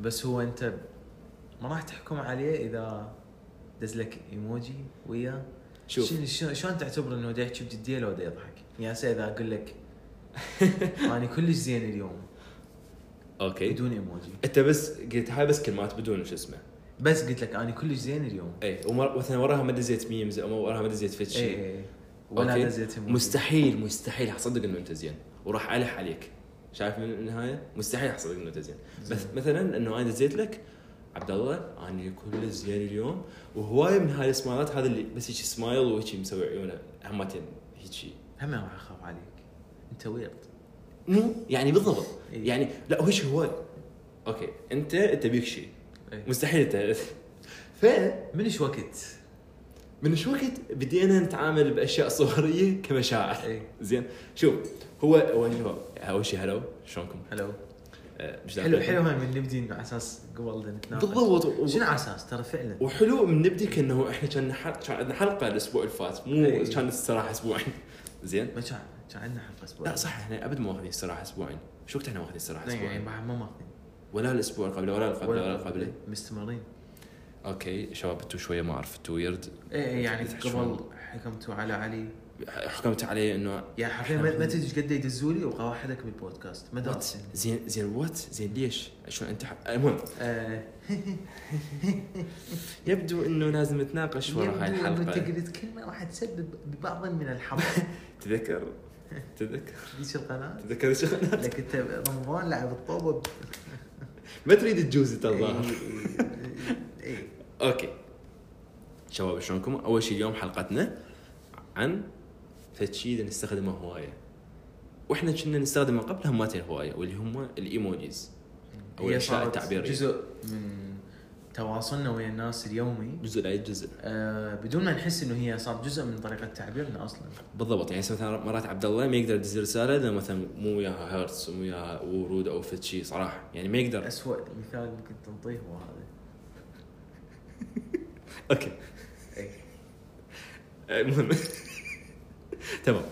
بس هو أنت ما راح تحكم عليه إذا دز لك إيموجي وياه. شوف. شلون- تعتبر إنه دا يحكي بجدية لو دا يضحك؟ يعني هسه إذا أقول لك أنا كلش زين اليوم. okay. بدون إيموجي. أنت بس قلت هاي بس كلمات بدون شو اسمه. بس قلت لك أنا كلش زين اليوم. اي ومر- مثلا وراها ما دزيت memes أو وراها ما دزيت فد شيء اي ولا okay. دزيت مستحيل مستحيل. حصدق إنه أنت زين. وراح ألح عليك. شايف من النهاية؟ مستحيل حصدق انه انت زين. بس. مثلا إنه أنا دزيت لك عبد الله أنا كلش زين اليوم وهوايه من هاي السمايلات هذا اللي بس هيك سمايل وهيك مسوي عيونه. همتين هيك هم راح أخاف عليك. أنت weird مو يعني بالضبط. إيه. يعني لا وهيك هو okay أنت أنت بيك شيء إيه. مستحيل أنت. ف من إيش وقت؟ من شو وقت بدينا نتعامل بأشياء صوريه كمشاعر. إي. زين. شوف هو هو أول شيء هلو شلونكم؟ آه، مش حلو حلو هاي من نبدي إنه على أساس قبل نتناقش. بالضبط شنو على أساس؟ ترى فعلا. وحلو من نبدي كأنه إحنا كان كان عندنا حلقة الأسبوع اللي فات مو. كان استراحة أسبوعين. زين. ما كان كان عندنا حلقة أسبوع. لا صح إحنا أبد ما واخذين استراحة أسبوعين. شو وقت إحنا واخذين استراحة يعني أسبوعين؟ بعد ما ماخذين ولا الأسبوع اللي قبله ولا اللي قبله ولا اللي قبله. مستمرين. okay شباب أنتم شوية ما عرفتوا weird إيه إيه، يعني تحشون. قبل حكمتوا على علي. حكمت عليه إنه يعني حرفيا ما ما تدري قد يدزوا لي وابغى بالبودكاست. ما وات زين زين وات زين ليش؟ شلون أنت المهم. آه، يبدو إنه لازم نتناقش ورا هاي يبدو الحلقة. قلت كلمه راح تسبب ببعض من الحرب تذكر؟ تذكر؟ ذيك القناة؟ تذكر شو لك أنت رمضان لعب الطوبه ما تريد تجوز انت إيه، الظاهر إيه. okay. شباب شلونكم؟ أول شيء اليوم حلقتنا عن فد شيء دا نستخدمه هواية. وإحنا كنا نستخدمه قبل هماتين هوايه واللي هم ال emojis أو الأشياء التعبيرية. جزء من تواصلنا ويا الناس اليومي. جزء لا يتجزء آه، بدون ما نحس إنه هي صارت جزء من طريقة تعبيرنا أصلا. بالضبط يعني مثلا مرات عبد الله ما يقدر يدز رسالة إذا مثلا مو وياها hearts مو وياها ورود أو فد شيء صراحة. يعني ما يقدر. اسوء مثال ممكن تنطيه هو هذا. أوكي. المهم. تمام.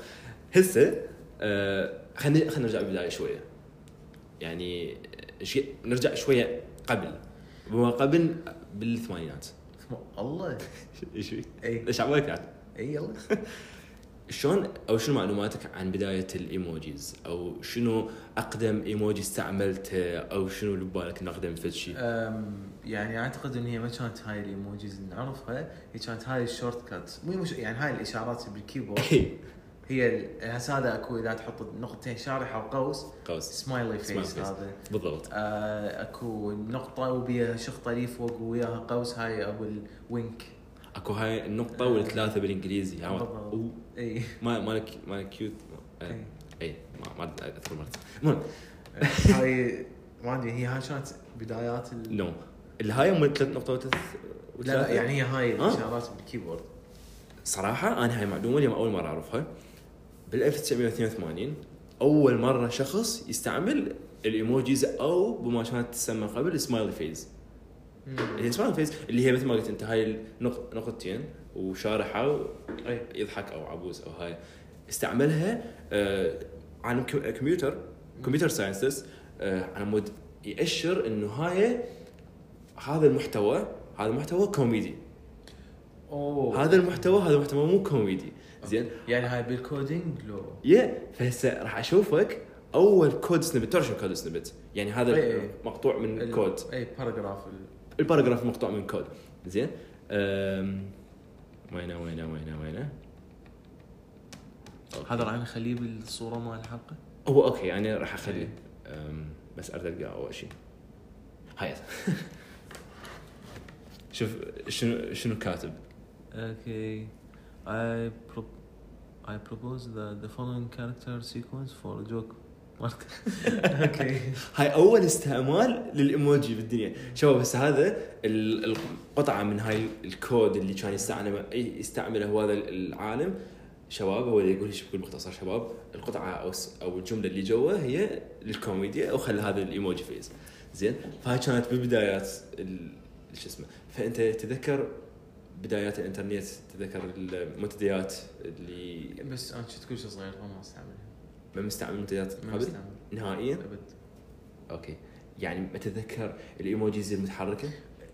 هسه آه، خلينا خلينا نرجع بالبداية شوية. يعني شيء نرجع شوية قبل. بما قبل بالثمانينات. الله. إيش؟ اي عبالك يعني؟ اي يلا. شلون أو شنو معلوماتك عن بداية الإيموجيز؟ أو شنو أقدم إيموجي استعملته؟ أو شنو اللي ببالك إنه أقدم فد شيء يعني أعتقد إن هي ما كانت هاي ال emojis اللي نعرفها هي كانت هاي ال shortcuts. مو مش يعني هاي الإشارات بال keyboard هي هسه هذا أكو إذا تحط نقطتين شارحه وقوس قوس smiley smiley face face. هذا. بالضبط. آه، أكو نقطة وبيها شخطة لي فوق وياها قوس هاي أبو ال wink. اكو هاي النقطة والثلاثة بالإنجليزي. أوه، إي. ما مالك مالك cute إي. إي. ما ما اذكر مرت المهم. هاي ما أدري هي هاي كانت بدايات ال... no اللي هاي ام ثلاث نقطة وثلاث لا لا يعني هي هاي آه. الاشارات بال keyboard. صراحة أنا هاي معلومة اليوم أول مرة أعرفها. بال 1982 أول مرة شخص يستعمل ال emojis أو بما كانت تسمى قبل smiley faces اللي هي smiley faces اللي هي مثل ما قلت أنت هاي نقطتين وشارحة اي يضحك أو عبوس أو هاي. استعملها آه عالم com- computer computer sciences آه على مود يأشر إنه هاي هذا المحتوى هذا محتوى كوميدي. أوه. هذا المحتوى هذا محتوى مو كوميدي. زين؟ يعني هاي بال coding لو؟ يا فهسه راح أشوفك أول code snippet. تعرف شنو code snippet؟ يعني هذا إي إي. مقطوع من كود. اي paragraph. ال paragraph مقطوع من كود. زين؟ وينه وينه وينه وينه. هذا راح نخليه بالصورة مال الحلقة هو okay يعني راح اخليه إي. أم، بس اريد ألقاه أول شيء هاي. شوف شنو شنو كاتب Okay, I pro- I propose the the following character sequence for a joke. Okay. هاي أول استعمال للإيموجي بالدنيا شباب بس هذا ال- القطعه من هاي الكود اللي كان يستعمله يستعمله هذا العالم. شباب هو اللي يقول بكل مختصر شباب القطعة أو أو الجملة اللي جوا هي للكوميديا أو خلى هذا ال emoji face زين؟ فهاي كانت ببدايات شو اسمه. فأنت تذكر بدايات الإنترنت تذكر المنتديات اللي بس أنا كنت كل شيء صغير فما أستعملها. ما مستعمل منتديات ما قبل؟ نهائيا؟ أبد. okay. يعني بتتذكر ال emojis المتحركه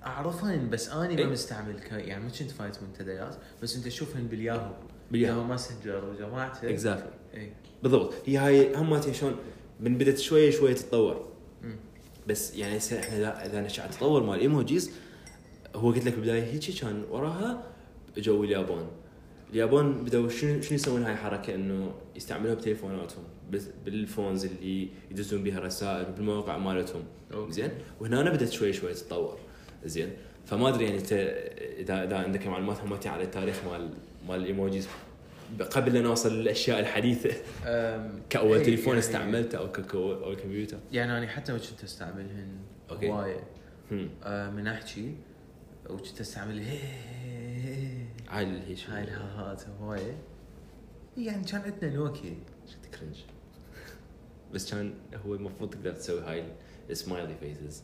أعرفهن بس أني إيه. ما مستعمل ك... يعني ما كنت فايت منتديات بس أنت تشوفهن بال Yahoo. بال Yahoo. Yahoo Messenger وجماعته. exactly اي بالضبط. هي هاي هماتها شلون من بدت شوية شوية تتطور. بس يعني هسه إحنا إذا نشأ التطور مال ال emojis هو قلت لك بالبداية هيك كان وراها جو اليابان اليابان بدأوا شنو شنو يسوون هاي الحركه إنه يستعملوها بتليفوناتهم بس- بالفونز اللي يدزون بها رسائل بالمواقع مالتهم. زين؟ وهنا بدأت شوي شوي تتطور. زين؟ فما أدري يعني انت اذا إذا عندك معلومات همتي على التاريخ مال مال الإيموجيز. قبل لا نوصل للأشياء الحديثة. كأول إيه، تليفون يعني- استعملته أو ككو أو كمبيوتر. يعني أنا حتى كنت أستعملهن. هوايه هم. آه، من أحكي وكنت استعمل هي هاي اللي هي شو هاي الهاهات هواية. يعني كان عندنا نوكيا شفت cringe بس كان هو المفروض تقدر تسوي هاي ال smiley faces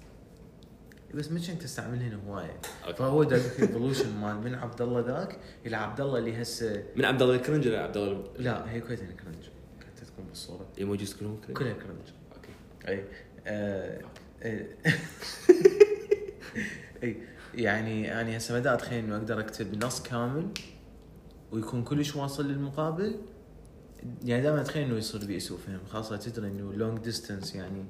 بس ما كنت استعملهن هواية. فهو the evolution مال من عبد الله ذاك إلى عبد الله اللي هسه من عبد الله ال cringe ولا عبد الله لا هي كويتين cringe كانت تكون بالصورة. emojis كلهم cringe؟ كلها cringe. okay. أي آه، آه، أي. يعني أنا هسه بدات اتخيل انه أقدر أكتب نص كامل ويكون كلش واصل للمقابل. يعني دائما اتخيل إنه يصير بي سوء فهم خاصة تدري إنه long distance يعني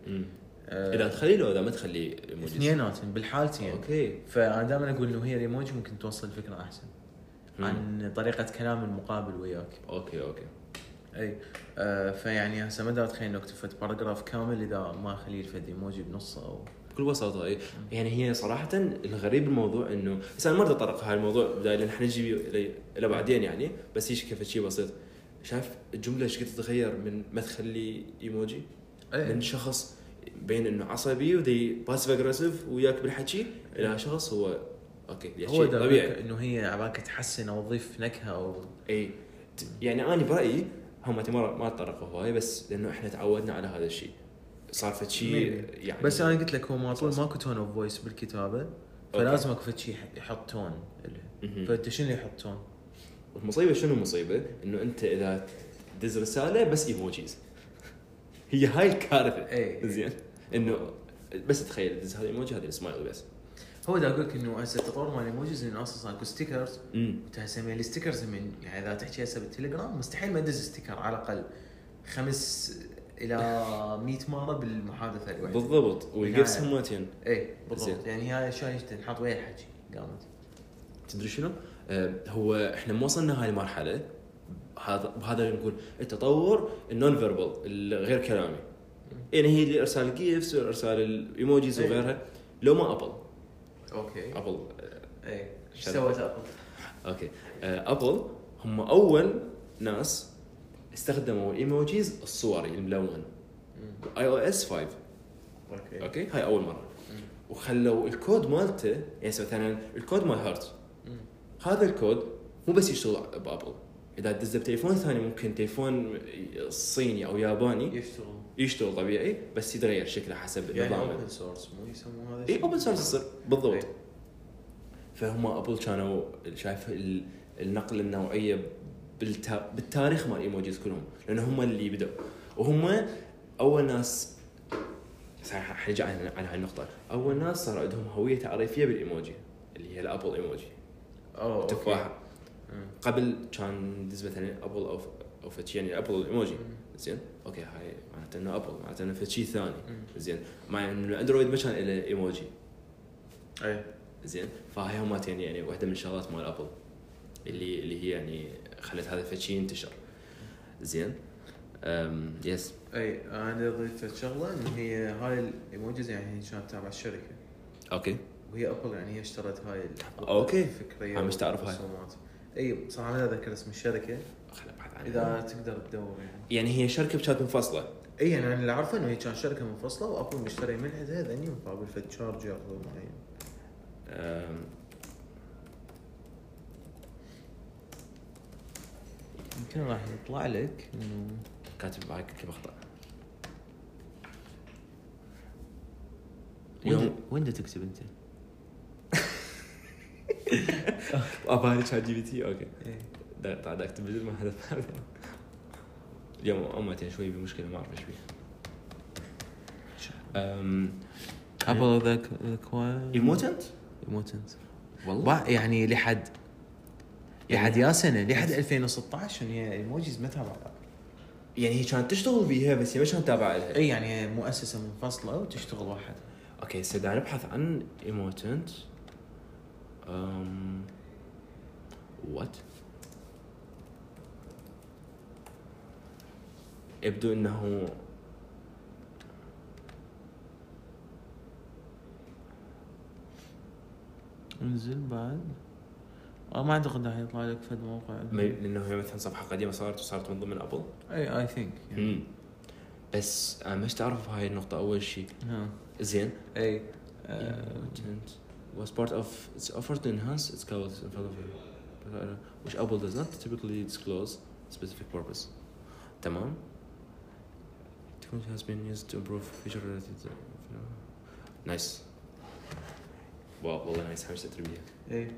آه، إذا تخلي له إذا ما تخلي emojis اثنيناتهم بالحالتين. okay. فأنا دائما أقول إنه هي الايموجي ممكن توصل الفكرة أحسن مم. عن طريقة كلام المقابل وياك. okay okay. أي آه فيعني هسه ما اتخيل إنه أكتب paragraph كامل إذا ما اخلي الفد ايموجي بنصه أو بكل بساطة إيه. يعني هي صراحة الغريب بالموضوع إنه بس أنا ما بدي اتطرق هاي الموضوع لأن حنجي إلى بعدين يعني بس هي كيف شيء بسيط. شايف الجملة إيش قد تتغير من ما تخلي إيموجي؟ إيه. من شخص بين إنه عصبي وذي passive aggressive وياك بالحكي إلى شخص هو okay هو طبيعي. إنه هي عباك تحسن أو تضيف نكهة أو اي يعني أنا برأيي هم ما تطرقوا هواي بس لأنه إحنا تعودنا على هذا الشيء. صار فد شيء. يعني بس أنا قلت لك هو ماطول ماكو tone of voice بالكتابة فلازم أكو شيء يحط tone فأنت شنو يحط tone؟ المصيبة شنو المصيبه؟ إنه أنت إذا تدز رسالة بس emojis هي هاي الكارثة. إيه. زين. إنه بس تخيل تدز هذا ايموجي هذا السمايل بس. هو دا أقول لك انه هسه التطور مال ال emojis إنه أصلا اكو stickers انت هسه من ال stickers من يعني إذا تحكي هسه بالتليجرام مستحيل ما تدز sticker على الأقل خمس إلى 100 مرة بالمحادثة الواحده بالضبط. بالنهاية. همتين اي بالضبط. يعني هاي اشياء تنحط ويا الحكي قامت. تدري شنو؟ آه هو إحنا ما وصلنا هاي المرحلة. هذا بهذا نقول التطور ال non-verbal الغير كلامي. يعني هي إرسال ال GIFs وارسال ال emojis. وغيرها. لو ما Apple okay. ابل اي إيش. سوت Apple؟ okay. آه، Apple هم أول ناس استخدموا ال emojis الصوري الملون iOS 5 okay. okay؟ هاي أول مرة. وخلوا الكود مالته يعني مثلا الكود مال heart هذا الكود مو بس يشتغل ب Apple إذا تدزه بتليفون ثاني ممكن تليفون صيني أو ياباني يشتغل. يشتغل طبيعي بس يتغير شكله حسب يعني نظامه open source مو يسموه هذا اي open source يصير. بالضبط. إيه. فهم Apple كانوا شايف ال- النقله النوعية. بالتاريخ مال ال emojis كلهم لأن هم اللي بدأوا. وهم أول ناس صحيح حنجي عن هاي النقطه أول ناس صار عندهم هوية تعريفية بالايموجي اللي هي ال Apple emoji أوه okay. تفاحه مم. قبل كان دز مثلا Apple أو أو فد شي يعني Apple ال emoji زين؟ okay هاي معناته إنه Apple معناته إنه فد شيء ثاني. زين. مع إنه ال Android ما كان له ايموجي اي زين؟ فهاي هماتين يعني واحدة من الشغلات مال Apple. اللي اللي هي يعني خلت هذا الشيء ينتشر. زين؟ yes أي أنا ضفت شغلة انه هي هاي ال emojis يعني هي كانت تابعة الشركة. okay. وهي Apple يعني هي اشترت هاي okay. الفكريه أنا مش تعرف هاي. أي صراحة ما اتذكر اسم الشركة. خلينا نبحث عنها. إذا تقدر تدور يعني. يعني هي شركة كانت منفصلة. أي يعني أنا اللي أعرفه إنه هي كانت شركة منفصلة و Apple مشتري من عندها ذني مقابل فد charge معين يمكن راح يطلع لك انه كاتب هاي كتب أخطاء. وين وين تكتب أنت؟ اباني ChatGPT؟ okay. إيه. قاعد أكتب بدون ما هذا اليوم امتي شوي بمشكلة ما أعرف إيش فيها. ابل ذا كواير ايموتنت ايموتنت والله؟ يعني لحد لحد يا سنه لحد 2016 هي ايموجيز ما تابعه يعني هي كانت تشتغل بيها بس هي ما كانت تابعة لها. اي يعني هي مؤسسة منفصلة وتشتغل واحد. أوكي هسه دا نبحث عن ايموتنت أم... what يبدو إنه انزل بعد. ما اعتقد راح يطلع لك فد موقع ما- لأنه هي مثلا صفحه قديمه صارت وصارت من ضمن Apple اي I think. بس أنا مش تعرف هاي النقطه اول شيء زين اي آه، Content was part of its effort to enhance its quality of you, which Apple does not typically disclose specific purpose. تمام؟ Technology has been used to improve feature related نايس واو والله نايس حمشت تربيه اي آه،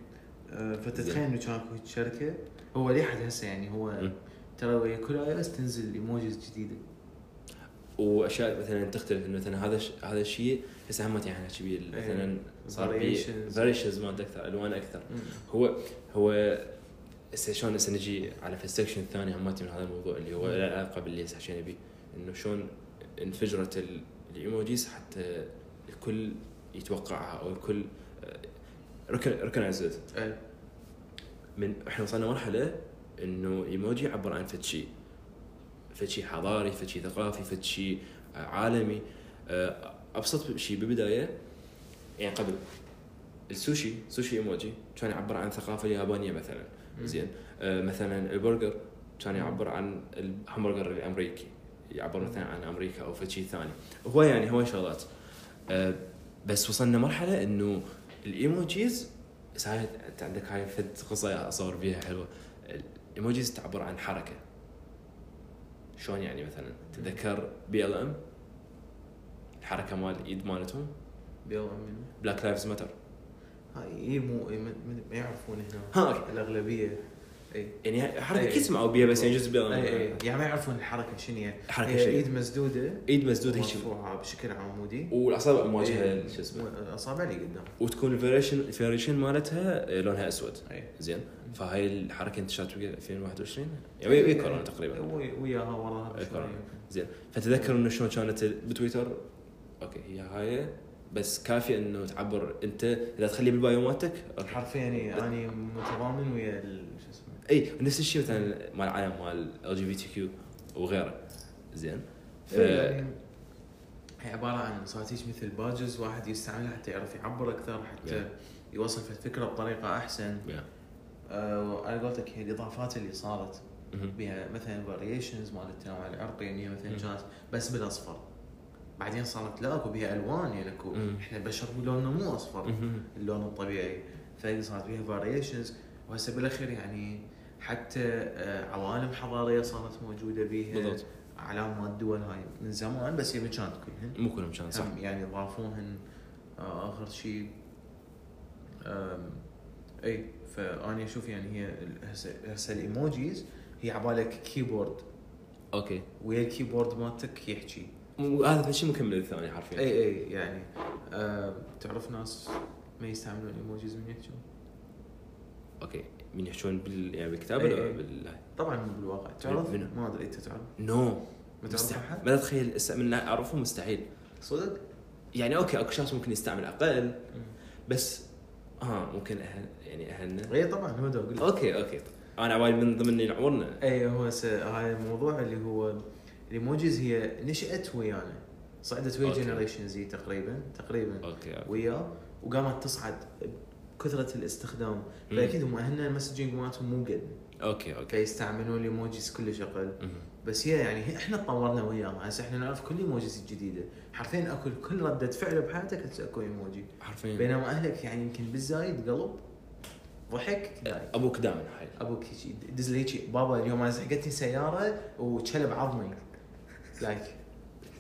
فتتخيل إنه كان اكو شركه هو لحد هسه يعني هو. ترى ويا كل اي اس تنزل ايموجيز جديدة. وأشياء مثلا تختلف إنه مثلا هذا ش... هذا الشيء هسه هم يعني بيه مثلا صار. variations مالت أكثر ألوان أكثر. هو هو هسه شلون هسه نجي على في ال section الثاني هماتي من هذا الموضوع اللي هو له علاقة باللي هسه حكينا بيه إنه شلون انفجرت ال- ال emojis حتى الكل يتوقعها أو الكل recognized اي من إحنا وصلنا مرحلة إنه إيموجي يعبر عن فد شيء. فد شيء حضاري فد شيء ثقافي فد شيء عالمي. آه، أبسط شيء بالبداية يعني قبل. السوشي سوشي إيموجي كان يعبر عن الثقافه اليابانيه مثلا. زين. آه، مثلا البرجر كان يعبر عن الهمبرجر الأمريكي. يعبر مثلا عن أمريكا أو فد شيء ثاني. هو يعني هو شغلات. آه، بس وصلنا مرحلة إنه الإيموجيز هاي انت عندك هاي فد قصة أصور بيها حلوة. الإيموجيز تعبر عن حركة. شلون يعني مثلا تذكر بي إل إم؟ الحركة مال الإيد مالتهم. بيلا منو بلاك لايفز ماتر هاي اي مو إي ما يعرفون هنا. ها،. الأغلبية. اي يعني حركة أي. أكيد سمعوا بيها بس يعني جزء بي ال اي اي ام يعني ما يعرفون الحركة شنو هي. هي؟ شيء. إيد مسدودة. إيد مسدود هيك مرفوعة بشكل عمودي والأصابع مواجهه إيه، شو اسمه. الاصابع اللي قدام. وتكون ال variation ال variation مالتها لونها أسود. زين. فهاي الحركة انتشرت ويا 2021 يعني ويا- كورونا تقريبا. وي- وياها وراها إيه،. زين. فتذكر إنه شلون كانت بتويتر؟ okay هي هاي. بس كافي إنه تعبر أنت إذا تخلي بال bio مالتك. حرفيا يعني اني متضامن ويا شو اسمه إي نفس الشيء مثلا مال العالم مال ال LGBTQ وغيره زين ف يعني هي عبارة عن هيك مثل badges واحد يستعملها حتى يعرف يعبر أكثر حتى يوصل في الفكرة بطريقة أحسن yeah. آه قلت لك هي الإضافات اللي صارت مهم. بها مثلا variations مال التنوع العرقي يعني هي مثلا مم. كانت بس بالأصفر بعدين صارت لا أكو بها ألوان يعني أكو مم. إحنا بشر لوننا مو أصفر. اللون الطبيعي فهي صارت بها variations وهسه بالأخير يعني حتى آه، معالم حضارية صارت موجودة بيها بالضبط. اعلام مال الدول هاي. من زمان بس هي ما كانت كلهن. مو كلهم كان صح. يعني ضافوهن آه، آخر شيء إي فأني أشوف يعني هي هسه ال emojis هي عبالك keyboard. Okay. ويا ال keyboard مالتك يحكي. وهذا الشيء مكمل الثاني حرفيا. إي إي يعني تعرف ناس ما يستعملون ال emojis من يحكون؟ Okay. من يحجون بال يعني بالكتاب إي ولا إي. بال طبعا مو بالواقع. تعرف؟ منو؟ ما أدري أنت تعرف؟ No. ما مستحيل تتخيل من اعرفهم مستحيل. صدق؟ يعني okay أكو شخص ممكن يستعمل أقل بس ها ممكن أهل يعني أهلنا. اي طبعا هو ده أقول okay okay. أنا عبالي من ضمن اللي عمرنا اي هو س- هاي الموضوع اللي هو ال emojis هي نشأت ويانا. صعدت ويا okay. Generation Z تقريبا تقريبا okay okay. وياه وقامت تصعد بكثره الاستخدام. فأكيد هم اهلنا ال messaging مالتهم مو قد. Okay okay. فيستعملون ال emojis كلش أقل. بس هي يعني إحنا تطورنا وياها هسه إحنا نعرف كل emojis الجديده حرفيا أكو كل ردة فعل بحياتك هسه أكو إيموجي. حرفيا. بينما أهلك يعني يمكن بالزايد قلب ضحك ضايق. أبوك دائما هاي أبوك هيجي دز لي هيجي. بابا اليوم أنا سحقتني سيارة وكلب عضني لايك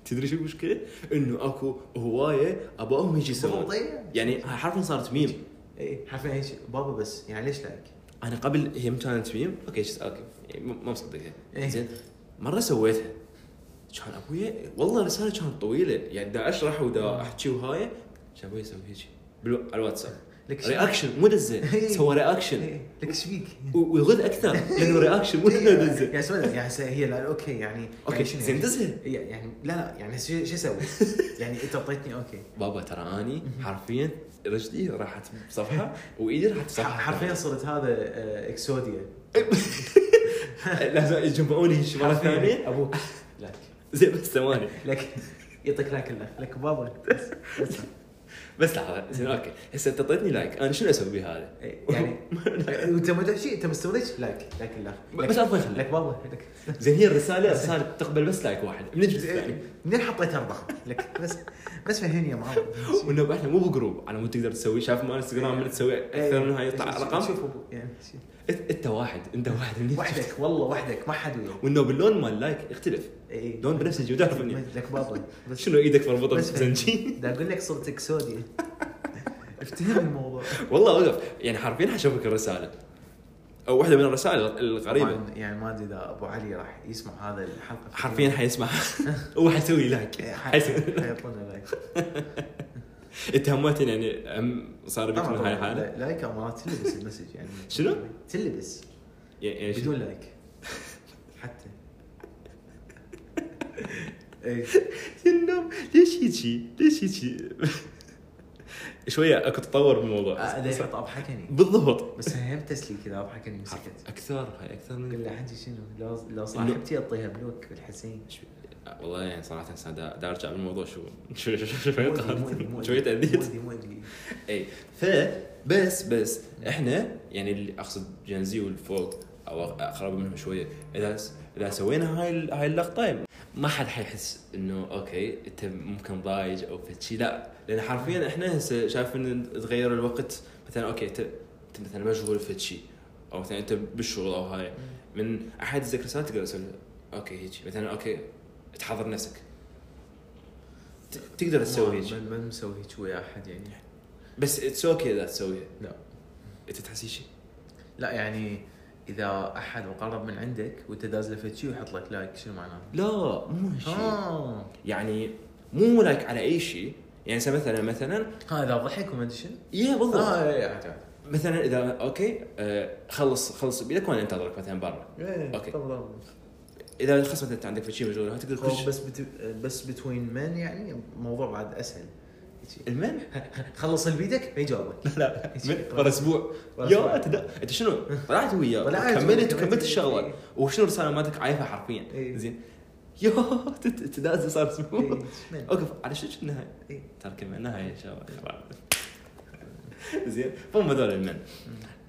تدري شو المشكلة؟ إنه أكو هواية أبوهم هيك يسوون. بطيء يعني هاي حرفيا صارت ميم. اي حرفيا هيك بابا بس يعني ليش like؟ أنا قبل هي مو كانت meme okay okay. يعني ما مصدقها إيه. زين. مرة سويتها. كان ابويا والله رسالة كانت طويلة. يعني دا أشرح ودا أحكي وهاي. شافوه يسوي هيك بالو- على الواتساب. Reaction مو دزة. إيه. سوى reaction إيه، لك إيش فيك؟ و- ويغث أكثر. لأنه reaction مو دزة. يعني سؤال يعني هسه هي لا okay يعني okay يعني شنو زين يعني؟ دزها يعني لا لا يعني شو شو أسوي؟ يعني أنت اعطيتني أوكي. بابا ترى اني حرفيا رجلي راحت بصفحة وإيدي راحت بصفحه حرفيا صرت هذا آه، إكسوديا. لازم يجمعوني حرفياً. ثانية أبوك لك زين بس ثواني. لك يعطيك لايك لك لك بابا. بس لحظه زين أوكي. هسه أنت أعطيتني لايك. أنا شنو أسوي بهذا؟ إيه، يعني أنت ما شيء؟ أنت مستوريش لايك لايك الله. بس أبغى لك بابا. زين هي الرسالة رساله تقبل بس like واحد. من جبت الثاني منين حطيت أربعة؟ لك بس بس فهمني يا معاذ وإنه إحنا مو ب group. على مود تقدر تسوي. شاف مال إنستغرام من تسوي أكثر من هاي يطلع رقم شوف يعني إنت واحد. إنت واحد وحدك والله وحدك ما حد وياك. وإنه باللون مال like يختلف. إيه. لون بنفس الجوده تعرف اني لك بابا بس شنو إيدك مربوطه بس بزنجين دا أقول لك صرت إكسوديا. افتهم الموضوع. والله وقف. يعني حرفيا حشوفك الرسالة. أو واحدة من الرسائل الغريبة. يعني ما أدري إذا أبو علي راح يسمع هذا الحلقة. حرفيا حيسمع. هو حيسوي لايك ح- حيسوي. حيعطونا لايك اتهامات يعني هم صار بك من هاي الحاله لا- لايك أو مرات تلبس المسج يعني. شنو؟ تلبس. يعني بدون لايك حتى. إيه. ليش هيجي؟ ليش هيجي؟ شوية أكو تطور بالموضوع يحط اضحكني بالضبط. بس هم تسلي كذا اضحكني مسكت. أكثر هاي أكثر قل من له حجي شنو؟ لو لو صاحبتي اعطيها بلوك بالحسين. والله يعني صراحة هسه دا, أرجع بالموضوع شو شو شو شوية. إي ف بس بس إحنا يعني اللي أقصد جنزي والفوق أو أقرب منهم شوية إذا إذا سوينا هاي هاي اللقطة ما حد حيحس إنه أوكي أنت ممكن ضايج أو شيء لا لأن حرفيا إحنا هسه شايف تغير الوقت مثلا okay أنت أنت مثلا مشغول في شيء أو مثلا أنت بالشغل أو هاي. من أحد رساله تقدر تسوي okay هيك. مثلا okay تحضر نفسك. تقدر تسوي هيك. ما ما مسوي هيك ويا أحد يعني. بس it's okay إذا تسويها. لا. أنت تحس شيء لا يعني إذا أحد مقرب من عندك وأنت داز له فد شي ويحط لك like شنو معناه؟ لا مو هالشيء آه يعني مو like على أي شيء يعني مثلا مثلا ها إذا ضحك وما أدري شنو yeah بالضبط آه إيه، عادي، عادي. مثلا اذا okay آه خلص خلص بيدك وأنا أنتظرك مثلا برا إيه، okay. طبعاً. إذا خلص مثلا أنت عندك شيء مشغول تقدر بس بت... بس between من يعني الموضوع بعد أسهل المن خلص اللي بيدك بيجاوبك لا هيك. من ورا أسبوع. Yeah. أنت شنو؟ طلعت وياه طلعت كملت وياه، كملت كملت. الشغله إيه. وشنو الرسالة مالتك؟ عايفه حرفيا. إيه. زين. يا تدازي صار أسبوع. إيه،. اوقف على شو النهاية. ترى كملناها يا شباب زين. فهم هذول المن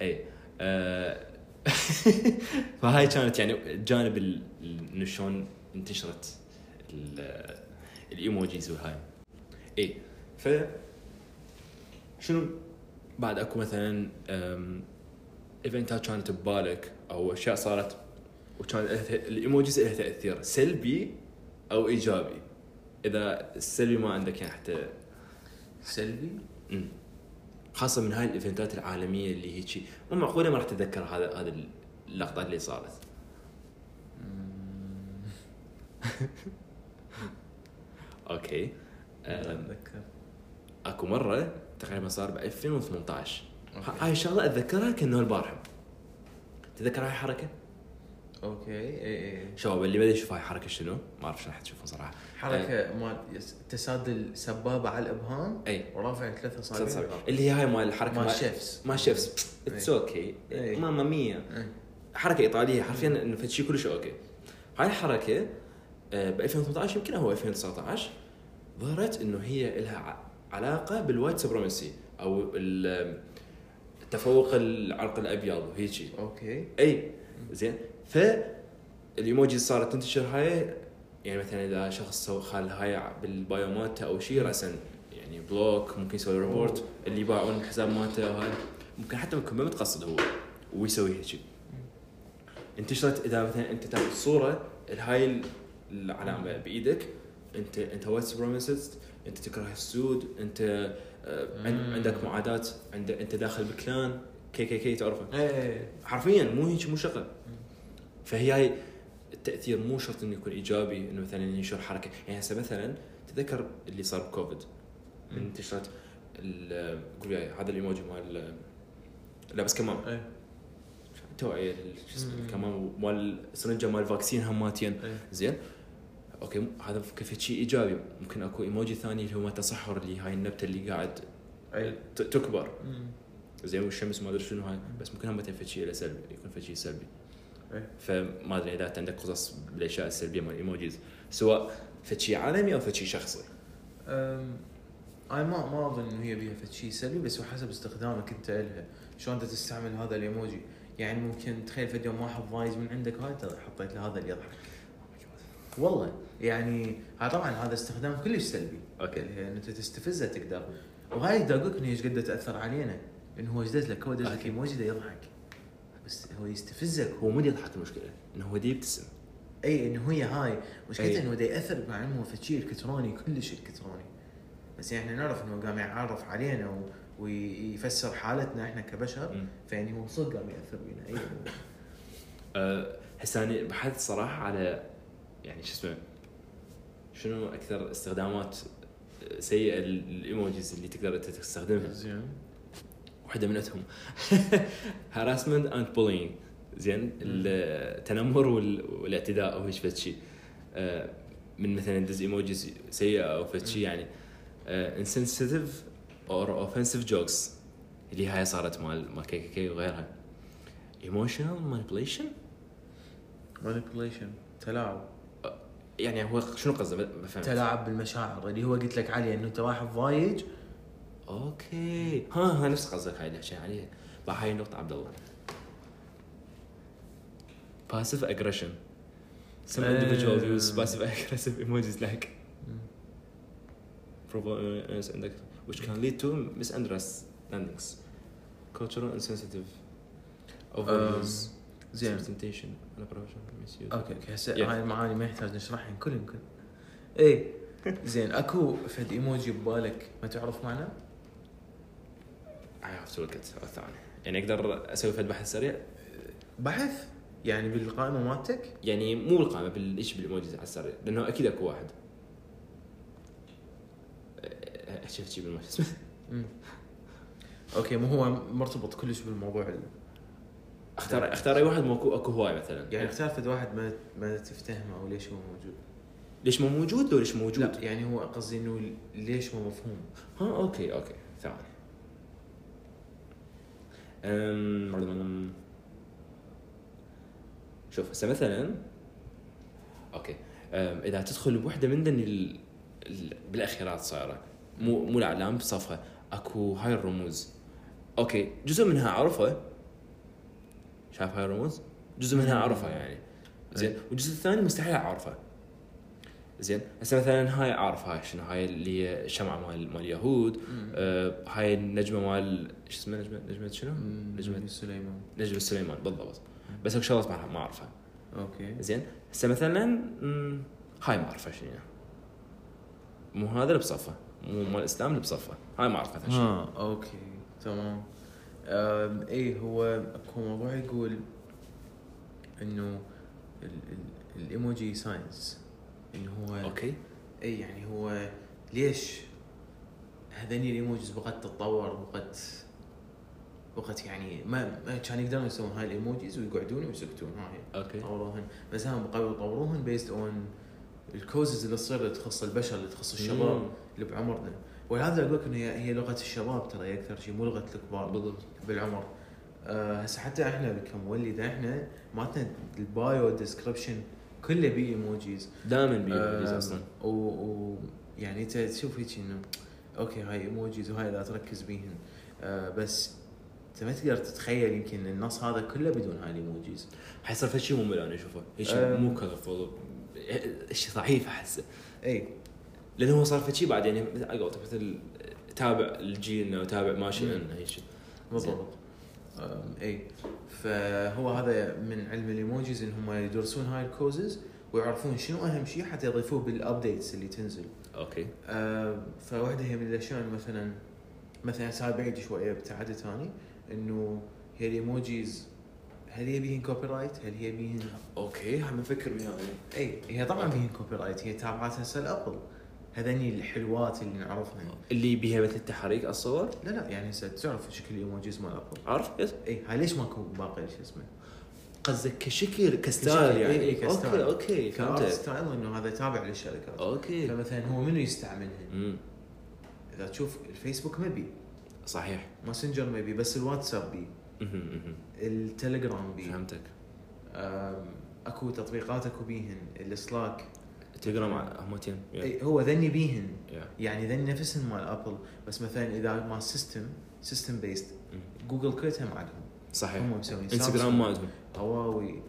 اي آه، فهاي كانت يعني الجانب ال- إنه شلون انتشرت ال- الإيموجيز وهاي. اي ف شنو بعد اكو مثلا ايفنتات كانت ببالك أو اشياء صارت وكان ال emojis لها تأثير سلبي أو إيجابي. إذا السلبي ما عندك يعني حتى سلبي؟ مم. خاصة من هاي الإيفنتات العالمية اللي هيك. مو معقولة ما راح تتذكر هذا هذا اللقطات اللي صارت. okay. أتذكر. اكو مرة تقريبا صار ب 2018 okay. هاي الشغلة أتذكرها كأنه البارحة تذكر هاي الحركه؟ okay اي اي شباب اللي بدأ يشوف هاي الحركه شنو؟ ما أعرف شلون راح تشوفها صراحة حركة مال يس- تساد السبابة على الإبهام إي ورافع ثلاث اصابع اللي هي هاي مال الحركه مال ال chefs. مال chefs it's. okay. mamma mia إيه. حركة إيطالية حرفيا إنه فد شيء كلش okay هاي الحركة ب 2018 يمكن هو 2019 ظهرت إنه هي لها علاقة بال white supremacy أو ال- التفوق العرق الأبيض وهيجي. okay. أي زين. ف الايموجي صارت تنتشر هاي يعني مثلا إذا شخص سوى خال هاي بال bio مالته أو شيء راسا يعني block ممكن يسوي report اللي يباعون الحساب مالته وهاي ممكن حتى يكون ما متقصد هو ويسوي هيك انتشرت إذا مثلا أنت تاخذ صورة هاي العلامة بإيدك انت أنت white supremacist أنت تكره السود أنت آه،. عندك معاداة عند أنت داخل ب Klan KKK تعرفه. إيه حرفيا مو هيك مو شغل. فهي هاي التأثير مو شرط إنه يكون إيجابي إنه مثلا ينشر حركة. يعني هسه مثلا تذكر اللي صار بكوفيد. من. انتشرت قول وياي هذا الإيموجي مال لابس كمام. اي توعية شو اسمه. الكمام مال سرنجه مال vaccine هماتين زين. okay هذا كيف شيء إيجابي؟ ممكن أكو إيموجي ثاني اللي هو مال تصحر اللي هاي النبتة اللي قاعد تكبر. زين والشمس ما أدري شنو هاي بس ممكن هم فد شيء سلبي يكون فد شيء سلبي. فما أدري إذا عندك قصص بالأشياء السلبية مال ال emojis سواء فد شيء عالمي أو فد شيء شخصي. أنا ما ما أظن إنه هي بيها فد شيء سلبي بس هو حسب استخدامك أنت لها. شلون أنت تستعمل هذا الإيموجي؟ يعني ممكن تخيل فد يوم واحد ضايج من عندك هاي حطيت له هذا اللي يضحك. والله. يعني هذا طبعا هذا استخدام كلش سلبي. okay. اللي هي إن أنت تستفزه تقدر. وهاي يدقق انه إيش قد تأثر علينا. انه هو يدز لك؟ هو يدز لك. إيموجي يضحك. بس هو يستفزك. هو مو يضحك المشكلة. انه هو يبتسم. إي انه هي هاي. مشكلته. انه دا يأثر مع انه هو شيء الكتروني كلش الكتروني. بس يعني إحنا نعرف إنه قام يعرف علينا و... ويفسر حالتنا إحنا كبشر مم. فيعني هو صدق قام يأثر بينا. إي. هسه أنا بحثت صراحة على يعني شو اسمه شنو أكثر استخدامات سيئة لل emojis اللي تقدر أنت تستخدمها؟ زين. واحدة منهم harassment and bullying زين التنمر وال- والاعتداء أو إيش شيء آه، من مثلا دز emojis سيئة أو شيء يعني. insensitive or offensive jokes اللي هاي صارت مال مال KKK وغيرها. emotional manipulation manipulation تلاعب. يعني هو شنو قصده ما فهمت تلاعب بالمشاعر اللي هو قلت لك عليه انه انت واحد ضايج okay ها ها نفس قصدك هاي اللي حكينا عليها بقى هاي النقطة عبد الله passive aggression some آه. individuals use passive aggressive emojis like which can lead to misunderstandings cultural insensitive overuse زين. misuse أوكي أوكي. هسه. هاي المعاني ما يحتاج نشرحها كل كل اي زين أكو فد إيموجي ببالك. ما تعرف معناه؟ I have to look at الثاني يعني أقدر أسوي فد بحث سريع؟ بحث؟ يعني بالقائمة مالتك؟ يعني مو بالقائمة بالايش بال emojis على السريع؟ لأنه أكيد أكو واحد. أه، شفت شي بال emojis اسمه مم. okay مو هو مرتبط كلش بالموضوع ال- اختار اختار أي واحد ماكو أكو هواي مثلا. يعني اختار فد واحد ما ما تفتهمه أو ليش هو موجود؟ ليش مو موجود لو ليش موجود؟ لا يعني هو قصدي إنه ليش مو مفهوم؟ ها okay okay ثواني أم... شوف هسه مثلا okay. أم... إذا تدخل بوحدة من ذن ال... ال... بالأخيرات صايرة. مو مو الأعلام بصفها أكو هاي الرموز. okay جزء منها أعرفه شايف هاي الرموز جزء منها أعرفها يعني. زين. والجزء الثاني مستحيل أعرفه. زين. هسه مثلا هاي اعرف هاي شنو هاي اللي هي الشمعة مال مال اليهود آه هاي النجمة مال شو اسمها نجمه نجمة شنو؟ نجمه نجمة سليمان. نجمة سليمان. بالضبط. بس اكو شغلات ما أعرفها. okay. زين. هسه مثلا هاي ما أعرفها شنو مو هذا اللي بصفه. مو مال الإسلام اللي بصفه. هاي ما أعرف مثلا شنو ها okay. تمام. إيه هو اكو موضوع يقول إنه ال- ال- ال emoji science إنه هو okay. اي يعني هو ليش هذني ال emojis بقت تتطور بقت بقت يعني ما ما كان يقدرون يسوون هاي ال emojis ويقعدون ويسكتون هاي okay. طوروهن. بس هم بقوا يطوروهن based on ال causes اللي تصير اللي تخص البشر اللي تخص الشباب. اللي بعمرنا. ولهذا أقول لك ان هي لغة الشباب ترى هي أكثر شيء مو لغة الكبار بالضبط. بالعمر. آه، هسه حتى إحنا كمولدة إحنا مالتنا ال bio description كله بيه emojis. دائما بيجوز أصلا. و, و يعني أنت تشوف هيك إنه okay هاي emojis وهاي لا تركز بيهن. آه بس أنت ما تقدر تتخيل يمكن النص هذا كله بدون هاي ال emojis. حيصير فد شيء ممل أنا أشوفه. شيء. مو colorful شيء ضعيف أحسه. اي لأنه هو صار فد شيء بعد يعني مثل مثل تابع الجيل أو تابع ماشي. عنه هيك بالضبط. إي. فهو هذا من علم ال emojis إن هم يدرسون هاي ال causes ويعرفون شنو أهم شيء حتى يضيفوه بال updates اللي تنزل. okay. آه، فواحدة هي من الأشياء مثلا مثلا هاي بعيد شوية ابتعدت ثاني إنه هي ال emojis هل هي بيهن copyright؟ هل هي بيهن okay هم أفكر وياه إي هي طبعا بيهن copyright هي تابعات هسه الابل هذني الحلوات اللي نعرفها اللي بيها مثل تحريك الصور؟ لا لا يعني هسه تعرف شكل ال emojis مال ابل عارف yes. اي هاي ليش ماكو باقي شو اسمه؟ قصدك كشكل ك style يعني. إي إي ك style. okay okay style إنه هذا تابع للشركات okay. فمثلا هو منو يستعملها؟ امم إذا تشوف الفيسبوك ما بي. صحيح. ماسنجر ما بي بس الواتساب بي. التليجرام بي. فهمتك. أكو تطبيقات أكو بيهن. السلاك. تليجرام همتين إي، هو ذني بيهن. يا. يعني ذني نفسهم مال ابل بس مثلا إذا مال سيستم سيستم بيست. جوجل كريتها ما عندهم صحيح. هم مسوين انستغرام سامسونج، ما عندهم هواوي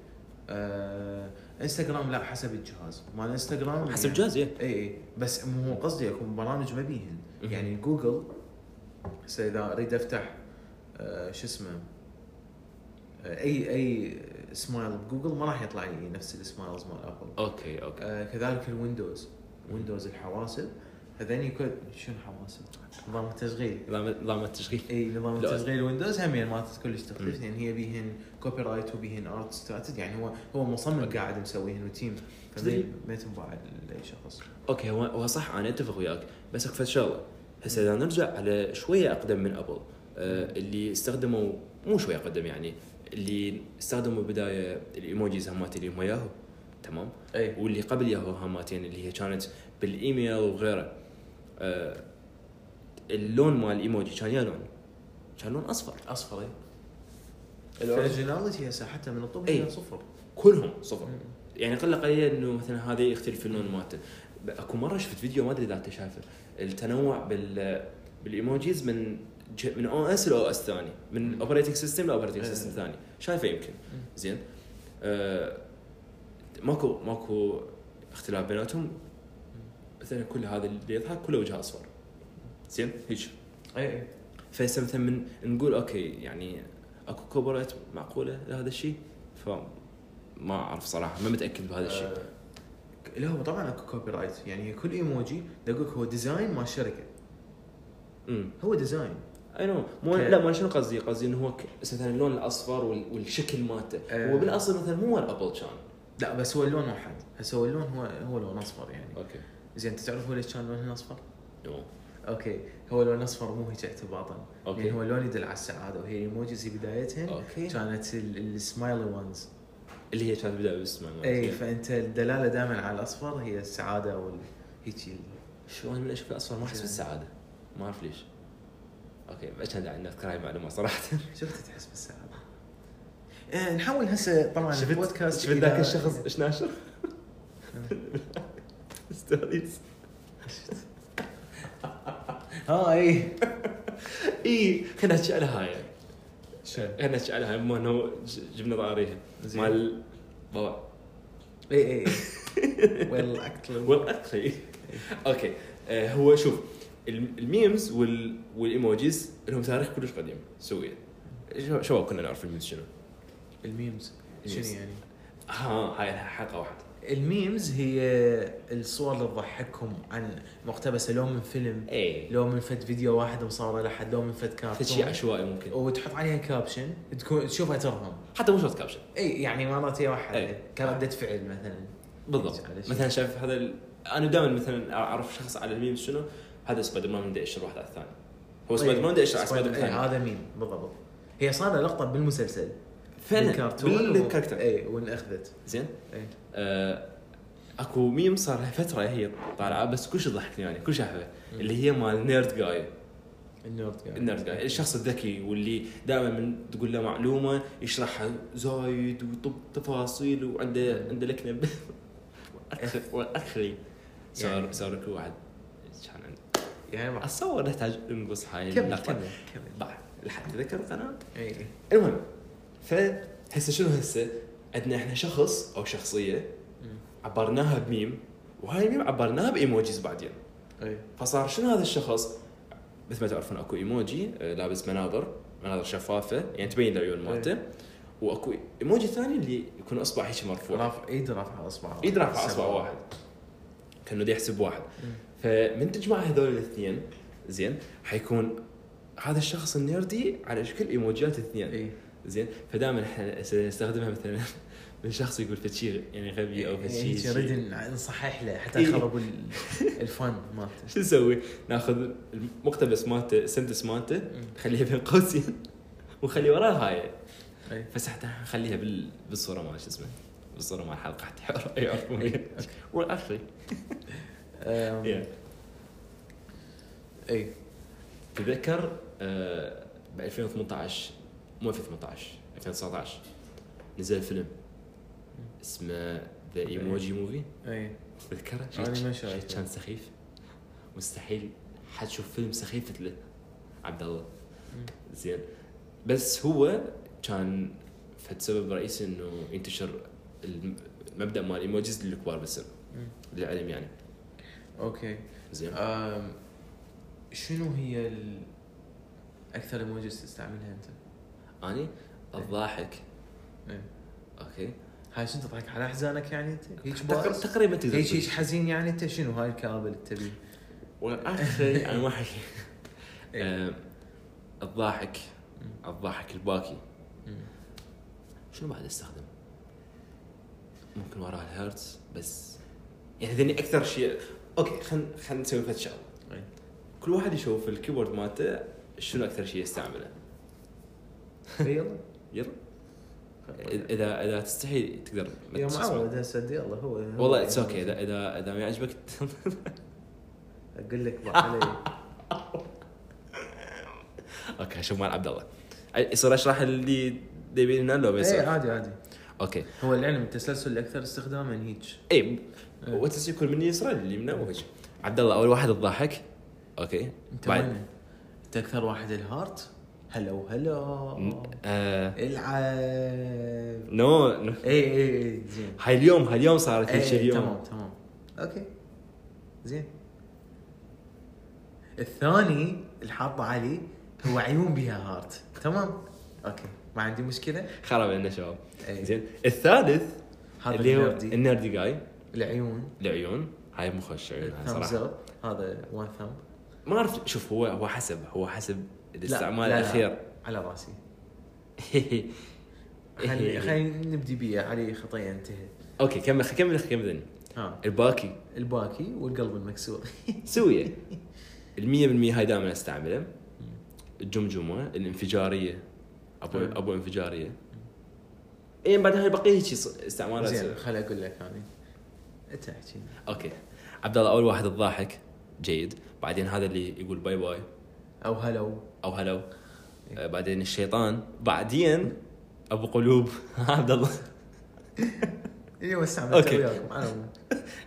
آه، انستغرام لا حسب الجهاز. مال انستغرام حسب يعني- جهاز يا اي اي بس مو هو قصدي اكو برامج ما بيهن. يعني جوجل هسه إذا أريد أفتح آه، شو اسمه آه، أي أي سمايل بجوجل ما راح يطلع لي نفس ال smiles مال أبل. okay okay. آه، كذلك الويندوز ويندوز الحواسب. هذني كود شنو حواسب؟ نظام التشغيل. نظام التشغيل. إي نظام. التشغيل ويندوز هم يعني مالت كلش تختلف. يعني هي بيهن copyright وبيهن art style يعني هو هو مصمم okay. قاعد مسويهن و team. ما تنباع لأي شخص. okay هو هو صح أنا أتفق وياك. بس اكو فد شغله هسه إذا نرجع على شوية أقدم من أبل. آه اللي استخدموا مو شوية أقدم يعني اللي استخدموا بداية الإيموجيز همات اللي هم ياهو تمام؟ أي. واللي قبل ياهو هماتين اللي هي كانت بالإيميل وغيره. آه اللون مال الايموجي كان يا لون؟ كان لون أصفر. أصفر أي. الفيرجناليتي هسه حتى من الطب. هي صفر. كلهم صفر. يعني قله قليله إنه مثلا هذا يختلف اللون مالته. أكو مرة شفت فيديو ما أدري إذا أنت شايفه التنوع بال بال emojis من. من OS ل OS ثاني. من. operating system ل operating إيه. system ثاني. شايفه يمكن. زين. آه ماكو ماكو اختلاف بيناتهم. مثلا كل هذا اللي يضحك كله وجهة أصفر. زين؟ هيك. اي اي فهسه مثلا من نقول okay يعني أكو copyright معقولة لهذا الشيء؟ ف ما أعرف صراحة. ما متأكد بهذا الشيء. آه، لا هو طبعا أكو copyright يعني كل إيموجي يقول هو design مال امم هو design I know مو لا ما شنو قصدي قصدي إنه هو مثلا اللون الأصفر وال- والشكل مالته. آه. هو بالأصل مثلا مو مال أبل كان. لا بس هو اللون واحد. هسه هو اللون هو هو لون أصفر يعني. okay. زين أنت تعرف هو ليش كان لونه أصفر؟ no okay. هو لون أصفر مو هيك اعتباطا. okay. يعني هو لون يدل على السعادة وهي ال emojis في بدايتهن okay. كانت ال smiley ones اللي هي كانت بداية بالاسم. اي فأنت الدلالة دائما على الأصفر هي السعادة وال هيك شو؟ أنا من أشوف الأصفر ما أحس بالسعادة. ما أعرف ليش. okay ما كان داعي نذكر هاي المعلومة صراحة. شفت تحس بالسعاده آه نحاول هسه طبعا شفت البودكاست شفت ذاك الشخص إيش ناشر؟ stories ها اي اي خلينا نحكي على هاي. خلينا نحكي على هاي بما إنه جبنا ضاريها زين. مال بابا. اي اي well actually well actually okay آه هو شوف ال memes وال وال emojis لهم تاريخ كلش قديم. سويا شو- شو كنا نعرف ال memes شنو؟ ال memes. شنو. يعني؟ ها هاي حلقة واحدة ال memes هي الصور اللي تضحكهم عن مقتبسه لو من فيلم اي لو من فد فيديو واحد مصوره لحد لو من فد كارتون. شيء عشوائي ممكن. وتحط عليها caption تكون تشوفها ترهم. حتى مو شرط caption إي يعني مرات هي واحد. إي. كردة فعل مثلا. بالضبط. مثلا شايف هذا ال... أنا دائما مثلا أعرف شخص على ال memes شنو؟ هذا سبايدر مان بده يشر واحد على الثاني. هو سبايدر مان بده يشر على سبايدر مان إيه، هذا مين؟ بالضبط. هي صار لقطة بالمسلسل. فعلا بال character اي وانأخذت زين. اي آه أكو ميم صار لها فترة هي طالعة بس كلش ضحكني يعني كلش احبه اللي هي مال nerd guy. النيرد جاي. النيرد جاي. الشخص الذكي واللي دائما من تقول له معلومة يشرحها زايد ويطب تفاصيل وعنده عنده لكنة وأخ- وأخري. صار يعني- صار كل واحد. يعني ما- اتصور نحتاج نقص هاي كمل كمل كمل. لحد تذكر القناة. اي المهم فهسه شنو هسه؟ عندنا إحنا شخص أو شخصية. عبرناها بميم وهاي الميم عبرناها بإيموجيز بعدين. اي فصار شنو هذا الشخص؟ مثل ما تعرفون أكو إيموجي آه، لابس مناظر مناظر شفافة يعني تبين العيون مالته. وأكو إيموجي ثاني اللي يكون اصبع هيك مرفوع. رافع إيد رافع اصبع إيد رافعة اصبع واحد. كأنه دي يحسب واحد. فمن تجمع هذول الاثنين زين حيكون هذا الشخص النيردي على شكل إيموجيات اثنين اي زين فدائما إحنا نستخدمها مثلا من شخص يقول فد شيء يعني غبي أو فد يعني. نريد نصحح له حتى إيه. يخرب ال- الفن مالته. شو نسوي؟ ناخذ المقتبس مالته السنتس مالته نخليها بين قوسين ونخلي وراها هاي. إيه. بس حتى نخليها بال... بالصورة مال شو اسمه؟ بالصورة مال الحلقة حتى يعرف- يعرفون. أم، yeah. إي. تذكر آه ب 2018 مو 2018 2019 نزل فيلم اسمه The Emoji Movie إي. تذكره؟ شيء شايفه. كان سخيف. مستحيل حد يشوف فيلم سخيف مثله. عبد الله. زين. بس هو كان فد سبب رئيسي إنه ينتشر المبدأ مال ال emojis للكبار بالسن. للعلم يعني. okay زين شنو هي. أكثر emojis تستعملها أنت؟ أني الضاحك إيه. أوكي هاي شنو تضحك على احزانك يعني أنت؟ هيك؟ تقريبا تقدر هيك. هيك حزين يعني أنت شنو هاي الكآبة اللي تبي؟ واخر شيء أنا ما أحكي إيه. آه، الضاحك الضاحك الباكي. شنو بعد استخدم؟ ممكن وراها ال hearts بس يعني هذني أكثر شيء okay خلينا خلينا نسوي فد شغله. كل واحد يشوف ال keyboard مالته شنو أكثر شيء يستعمله. يلا. يلا. إذا إذا تستحي تقدر يا. معود هسه يلا هو والله it's okay اذا إذا إذا ما يعجبك. أقول لك علي. okay شوف مال عبد الله. يصير أشرح اللي يبي لنا لو بيصير عادي عادي. okay. هو العلم التسلسل الاكثر استخداما هيك إي إيه. وتس يكون من يسرى اللي يمنى وهيك. عبد الله أول واحد الضحك okay. أنت بعد- وين؟ أنت أكثر واحد ال heart؟ هلا وهلا. آه. العب. no no. اي اي اي زين. هاي اليوم هاي اليوم صارت كل شيء إيه، اليوم. تمام تمام. okay. زين. الثاني اللي حاطه علي هو عيون بها heart. تمام؟ okay. ما عندي مشكلة. خرب لنا شباب. إيه. زين. الثالث هذا اللي هو ال nerdy. ال nerdy جاي. العيون. العيون؟ هاي مو خوش عيون هاي صراحة. هذا one thumb ما أعرف شوف هو هو حسب هو حسب الاستعمال لا، لا، الأخير. على رأسي. خلي خلينا نبدي بيه علي خطيه انتهى. okay كمل كمل كمل ها. الباكي الباكي والقلب المكسور. سوية. المية بالمية هاي دائما أستعملها. الجمجمة الانفجارية. ابو. أبو انفجارية. إيه بعد هاي بقية هيك استعمالات. زين خليني أقول لك يعني انت احكي okay. عبد الله أول واحد الضاحك جيد. بعدين هذا اللي يقول bye bye. أو هلو. أو هلو. آه، بعدين الشيطان. بعدين أبو قلوب. عبد الله اليوم استعملت okay. وياكم أنا مو.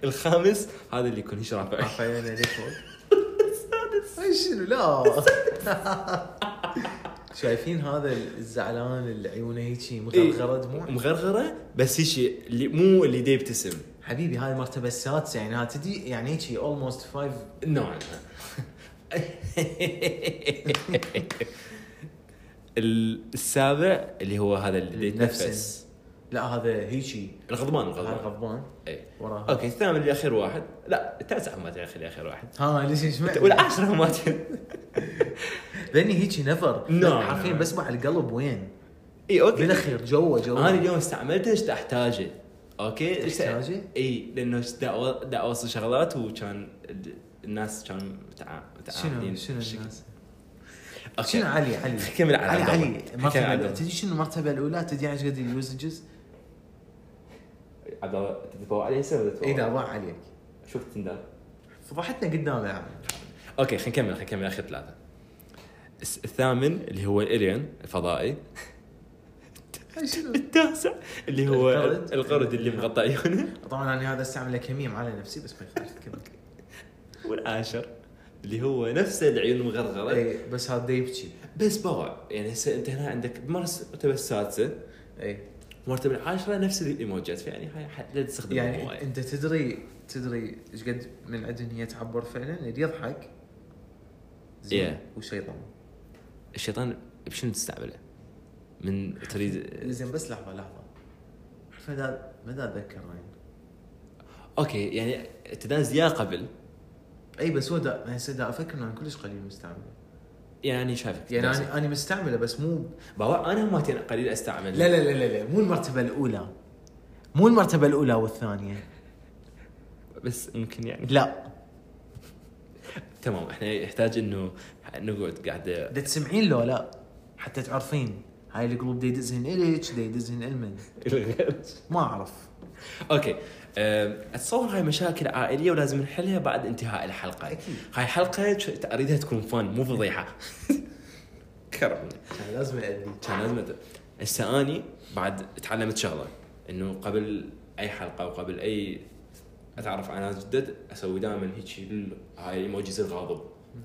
الخامس هذا اللي يكون هيك رافع. فوق. أي شنو؟ لا. شايفين هذا الزعلان اللي عيونه هيجي مغرغرة دموع؟ مغرغرة بس هيك اللي مو اللي دي يبتسم حبيبي هاي المرتبه السادسه يعني ها تدي يعني هيجي almost five نوعا ما السابع اللي هو هذا اللي يتنفس نفس لا هذا هيجي. الغضبان هذا الغضبان غضبان اي وراها أوكي الثامن اللي اخر واحد. لا التاسع أخي اللي اخر واحد. ها ليش إيش معنى؟ والعاشره مات ذني هيجي نفر نعم. حرفيا بسمع القلب وين؟ اي أوكي. بالأخير جوا جوا. أنا اليوم استعملته إيش أحتاجه. أوكي تحتاجه؟ إي لأنه دا اوصل شغلات وكان ال- الناس كانوا متع- شنو متعاملين شنو بشكل- الناس؟ أوكي. شنو علي علي كمل على علي. علي على المرتبه الله. تدري شنو المرتبة الأولى تدري إيش قد اليوزجز؟ عبد الله تتفوق عليه هسه ولا تتفوق؟ اذا ضاع عليك شوف تندر فضحتنا قدامه يا عم okay خلينا نكمل خلينا نكمل آخر ثلاثة الثامن اللي هو ال alien الفضائي شنو؟ التاسع اللي هو القرد. القرد اللي مغطى عيونه. طبعا أنا هذا استعمله كميم على نفسي بس ما يخالف كمل والعاشر اللي هو نفسه العيون المغرغره إي بس هذا يبكي بس بوع يعني هسه أنت هنا عندك المرتبه السادسه إي. المرتبه العاشره نفس الايموجيات فيعني هاي لا تستخدمها يعني هواي. أنت تدري تدري إيش قد من عندهم هي تعبر فعلا؟ اللي يضحك. زين. Yeah. وشيطان. الشيطان بشنو تستعمله؟ من تريد زين بس لحظة لحظة. فدا ما دا أتذكر يعني okay يعني انت داز يا قبل. إي بس هو دا هسه دا أفكر إنه أنا كلش قليل مستعمله يعني شايفك. يعني. أنا أنا مستعملة بس مو بابا أنا هم قليل أستعمل. لا لا لا لا, لا مو المرتبة الأولى. مو المرتبة الأولى والثانية. بس يمكن يعني. لا. تمام إحنا يحتاج إنه نقعد قاعدة. تسمعين لو لا حتى تعرفين. هاي القلوب دي يدزهن الك دي يدزهن إلمن. ما أعرف. okay. أتصور هاي مشاكل عائلية ولازم نحلها بعد انتهاء الحلقة. أكيد. هاي حلقة اريدها تكون fun مو فضيحة. كرم. كان لازم اذي كان لازم هسه اني بعد تعلمت شغلة إنه قبل أي حلقة وقبل أي أتعرف على ناس جدد أسوي دائما هيك هاي emojis الغاضب.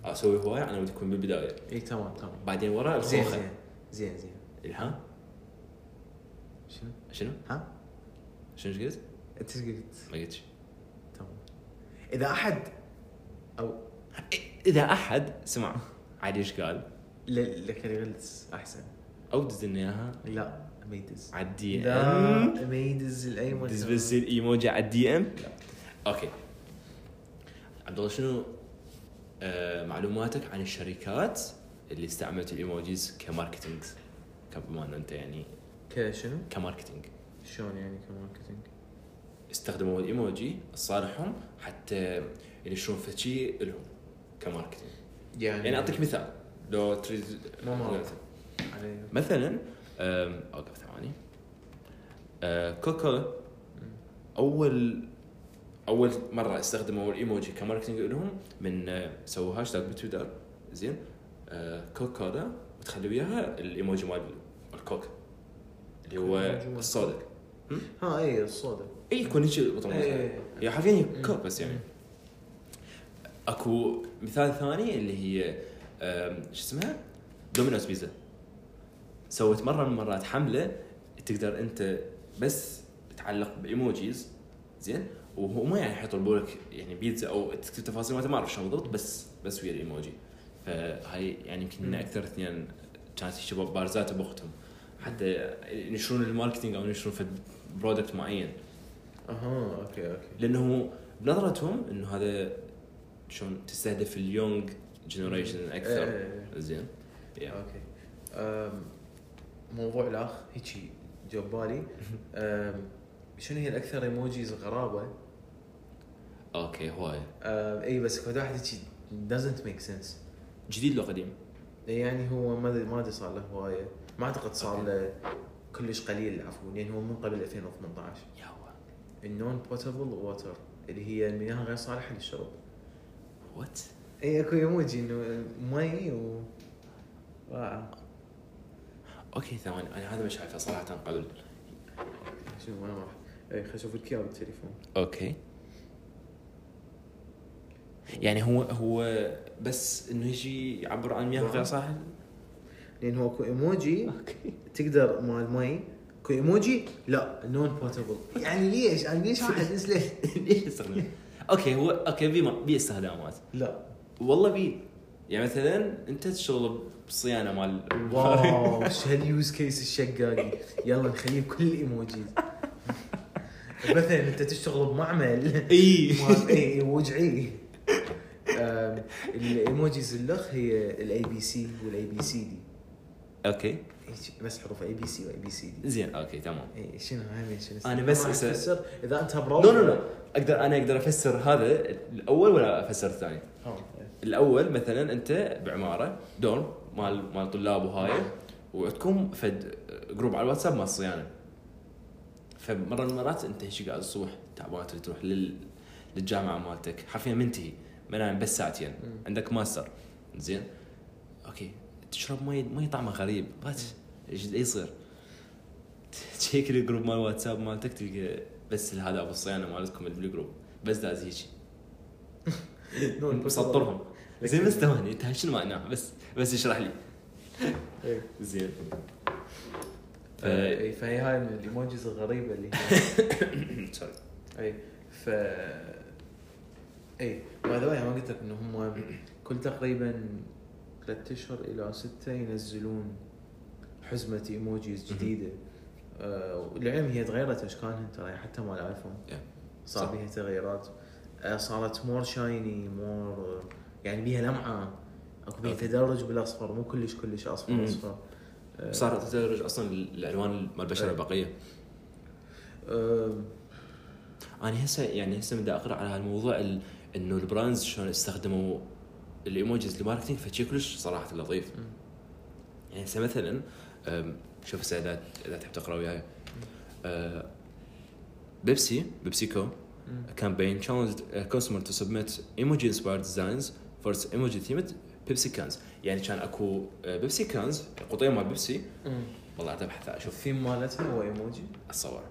أسوي هواي أنا ودي تكون بالبداية. إي تمام تمام. بعدين ورا زين الخوخة. زين زين زين. الها شنو؟ شنو؟ ها؟ شنو إيش قلت؟ انت إيش قلت؟ ما قلت شيء. تمام إذا أحد أو إذا أحد سمع عادي إيش قال ل- لك يغلس أحسن أو دز لنا إياها لا ما يدز على ال DM لا ما يدز لاي مكان دز بس الإيموجي على ال DM لا. okay عبد الله شنو آه معلوماتك عن الشركات اللي استعملت ال emojis ك marketing بما انه أنت يعني كشنو؟ ك marketing. شلون يعني ك marketing؟ استخدموا الايموجي لصالحهم حتى ينشرون في شيء لهم ك marketing. يعني يعني أعطيك مثال. لو تريد ما مثلا أوقف ثواني. أه، كوكا اول أول مرة استخدموا ال emoji ك marketing لهم من أه، سووا هاشتاج بتويتر زين. أه، كوكا وتخلوا وياها الإيموجي مال الكوك اللي هو الصودا ها اي الصودا اي يكون هيك بطل إيه. هي حرفيا هي كوك مم. بس يعني. أكو مثال ثاني اللي هي شو اسمها؟ Domino's Pizza. سوت مرة من المرات حملة تقدر أنت بس تعلق ب emojis زين؟ وهو ما يعني حيطلبوا لك يعني بيتزا أو تكتب تفاصيل ما أعرف شلون بالضبط بس بس ويا الإيموجي. فهاي يعني يمكن. أكثر اثنين كانت شباب بارزات بوقتهم حتى ينشرون ال marketing أو ينشرون فد product معين. أها okay okay. لأنه بنظرتهم إنه هذا شلون تستهدف ال young generation أكثر. إيه. زين. yeah. okay. أم، موضوع الأخ هيجي جو ببالي أم، شنو هي الأكثر emojis غرابة؟ okay هواي. إي بس كل واحد هيجي doesn't make sense. جديد لو قديم. يعني هو ما أدري- ما أدري صار له هواية. ما أعتقد صار. له كلش قليل عفوا يعني هو من قبل 2018 يا هو ال non-potable water اللي هي المياه غير صالحة للشرب. what إي أكو ايموجي إنه مي و wow. okay ثواني أنا هذا مش عارفه صراحة قبل. شنو وين راح؟ إي خلينا نشوف لك اياه بالتليفون. أوكي. يعني هو هو بس إنه يجي يعبر عن مياه غير صاحل لأن هو اكو إيموجي تقدر مال مي اكو إيموجي؟ لا نون بوتبل يعني ليش؟ أنا ليش واحد؟ ليش يستخدم أوكي هو أوكي بي بي استخدامات لا. والله بي يعني مثلا أنت تشتغل بصيانة مال واو شو هاليوز كيس الشقاقي. يلا نخليه بكل الايموجيز مثلا أنت تشتغل بمعمل. إي. إي وجعي. الايموجيز الاخ هي الاي بي سي والاي بي سي دي أوكي. بس حروف اي بي سي واي بي سي دي زين أوكي تمام. اي شنو؟ هاي شنو. أنا بس تفسر إذا أنت نو براوزر نو نو. أقدر أنا أقدر أفسر هذا الأول ولا أفسر الثاني؟ الأول مثلا أنت بعمارة dorm مال مال طلاب وهاي وعندكم فد group على الواتساب مال الصيانه فمرة من المرات أنت هيك قاعد الصبح تعبان تريد تروح لل... للجامعة مالتك. حرفيا منتهي. منام بس ساعتين. عندك ماستر. زين. okay. تشرب مي مي طعمه غريب. بس إيش إيش يصير؟ تشيك ال group مال الواتساب مالتك تلقى بس هذا أبو الصيانه مالتكم اللي بال group. بس داز هيك. مسطرهم زين بس ثواني. إنت شنو معناه بس بس اشرح لي. إيه. زين. ف... آه، اي فهي هاي من الإيموجيز الغريبة اللي سوري اي ف اي باي ذا ما قلت لك إنه هم كل تقريبا ثلاث أشهر إلى ستة ينزلون حزمة ايموجيز جديدة آه والعلم هي تغيرت اشكالها ترى حتى مال Yeah. صار. بيها تغييرات آه صارت more shiny more يعني بيها لمعة أكو بيها. تدرج بالأصفر مو كلش كلش أصفر مم. أصفر آه، صارت تدرج أصلا الألوان مال البشرة إيه. البقية أنا هسه يعني هسه بدي اقرا على هالموضوع ال- إنه ال brands شلون استخدموا ال emojis ل marketing فشي كلش صراحة لطيف. يعني هسه مثلا شوف هسه إذا إذا تحب تقرأ وياي. أه، Pepsi PepsiCo. challenged a customer to submit emoji inspired designs for its emoji themed Pepsi cans. يعني كان أكو آه، Pepsi cans قطيه مال بيبسي. والله ابحث أشوف. الثيم مالتها هو ايموجي اتصور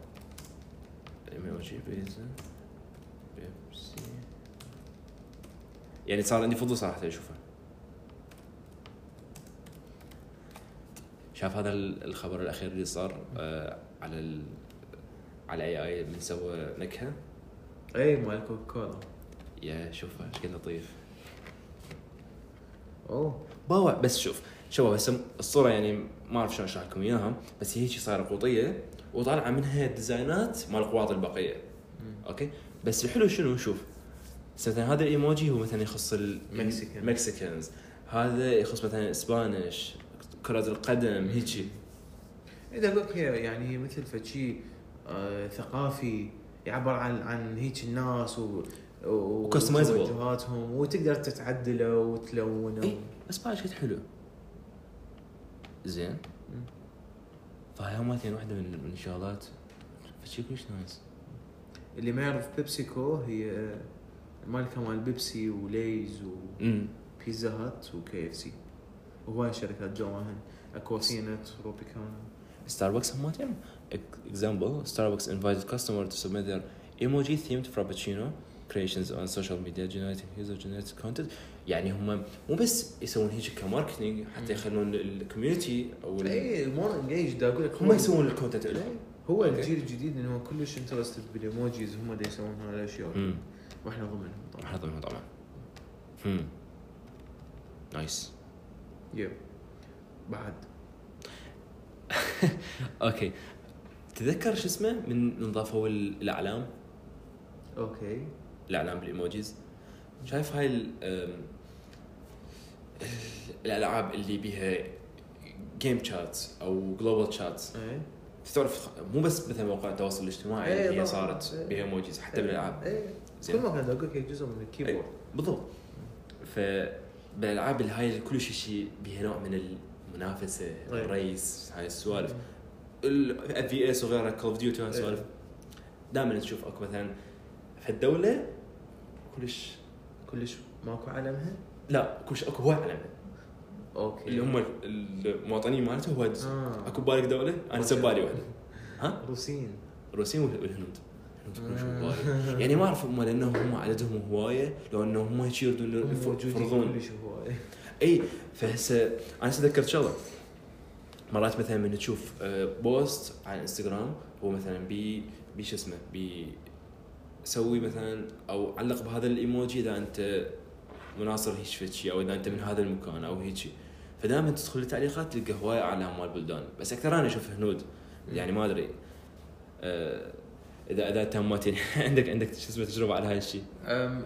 ايموجي بيزا بيبسي يعني صار عندي فضول صراحة أشوفه. شاف هذا ال- الخبر الأخير اللي صار آه على ال على اي اي من سوى نكهة. اي مال كوكا كولا يا شوفه إيش قد لطيف. أوه. باوع بس شوف شوف هسه الصورة يعني ما أعرف شلون أشرح لكم إياها. بس هي هيك صايرة قوطية وطالعة منها ديزاينات مال القواط البقية. okay؟ بس الحلو شنو؟ شوف مثلا هذا الايموجي هو مثلا يخص Mexican. ال Mexicans هذا يخص مثلا Spanish كرة القدم هيجي إذا هي يعني هي مثل فشي آه ثقافي يعبر عن عن هيك الناس و. وتوجهاتهم وتقدر تتعدله وتلونه إيه. بس بعد شيء حلو زين. فهاي مالتين واحدة من من الشغلات فشي كلش nice اللي ما يعرف PepsiCo هي مالكه مال Pepsi و Lay's و Pizza Hut و KFC. وهواي شركات جواهن Aquafina Tropicana Starbucks هم مالتين example Starbucks invited customer to submit their emoji themed frappuccino creations on social media generating user generated content. يعني هم مو بس يسوون هيك ك marketing حتى يخلون ال community أو اي more engage دا أقول لك هم يسوون ال content له هو. الجيل الجديد انه كلش interested بال emojis هم دا يسوون هاي الأشياء. امم وإحنا ضمنهم طبعا. إحنا ضمنها طبعا. امم nice. Yep بعد. Okay. تذكر شو اسمه؟ من ال- الأعلام؟ Okay. الأعلام بال emojis. شايف هاي ال- الألعاب اللي بيها game chat أو global chat اي تعرف مو بس مثلا مواقع التواصل الاجتماعي إيه اللي هي. صارت إيه. بها emojis حتى بالألعاب. زين. كل ما كان لك هي جزء من ال keyboard بالضبط. ف بالالعاب اللي هاي كل شيء شيء بها نوع من المنافسة إيه. ال race هاي السوالف. ال FPS وغيرها Call of Duty وهاي السوالف. دائما تشوف أكو مثلا في الدولة كلش كلش ماكو علمها لا كلش أكو هواي علم okay. اللي هم المواطنين مالته هواي آه. أكو ببالك دولة أنا سب بالي واحدة ها؟ روسيين. الروسيين وال- والهنود. يعني ما أعرف هم لأنهم هم عددهم هواية لو أنهم هم هيك يردون يفرضون. إي فهسه أنا تذكرت شغلة. مرات مثلا من تشوف آه، post على الانستغرام هو مثلا بي بي شو اسمه بي سوي مثلا أو علق بهذا الإيموجي إذا أنت مناصر هيك شيء أو إذا أنت من هذا المكان أو هيك فدائما تدخل التعليقات تلقى هواي اعلام مال بلدان. بس أكثر أنا أشوف هنود. يعني ما أدري. آه، إذا اذا تمت يعني. عندك عندك شو اسمه تجربة على هاي الشيء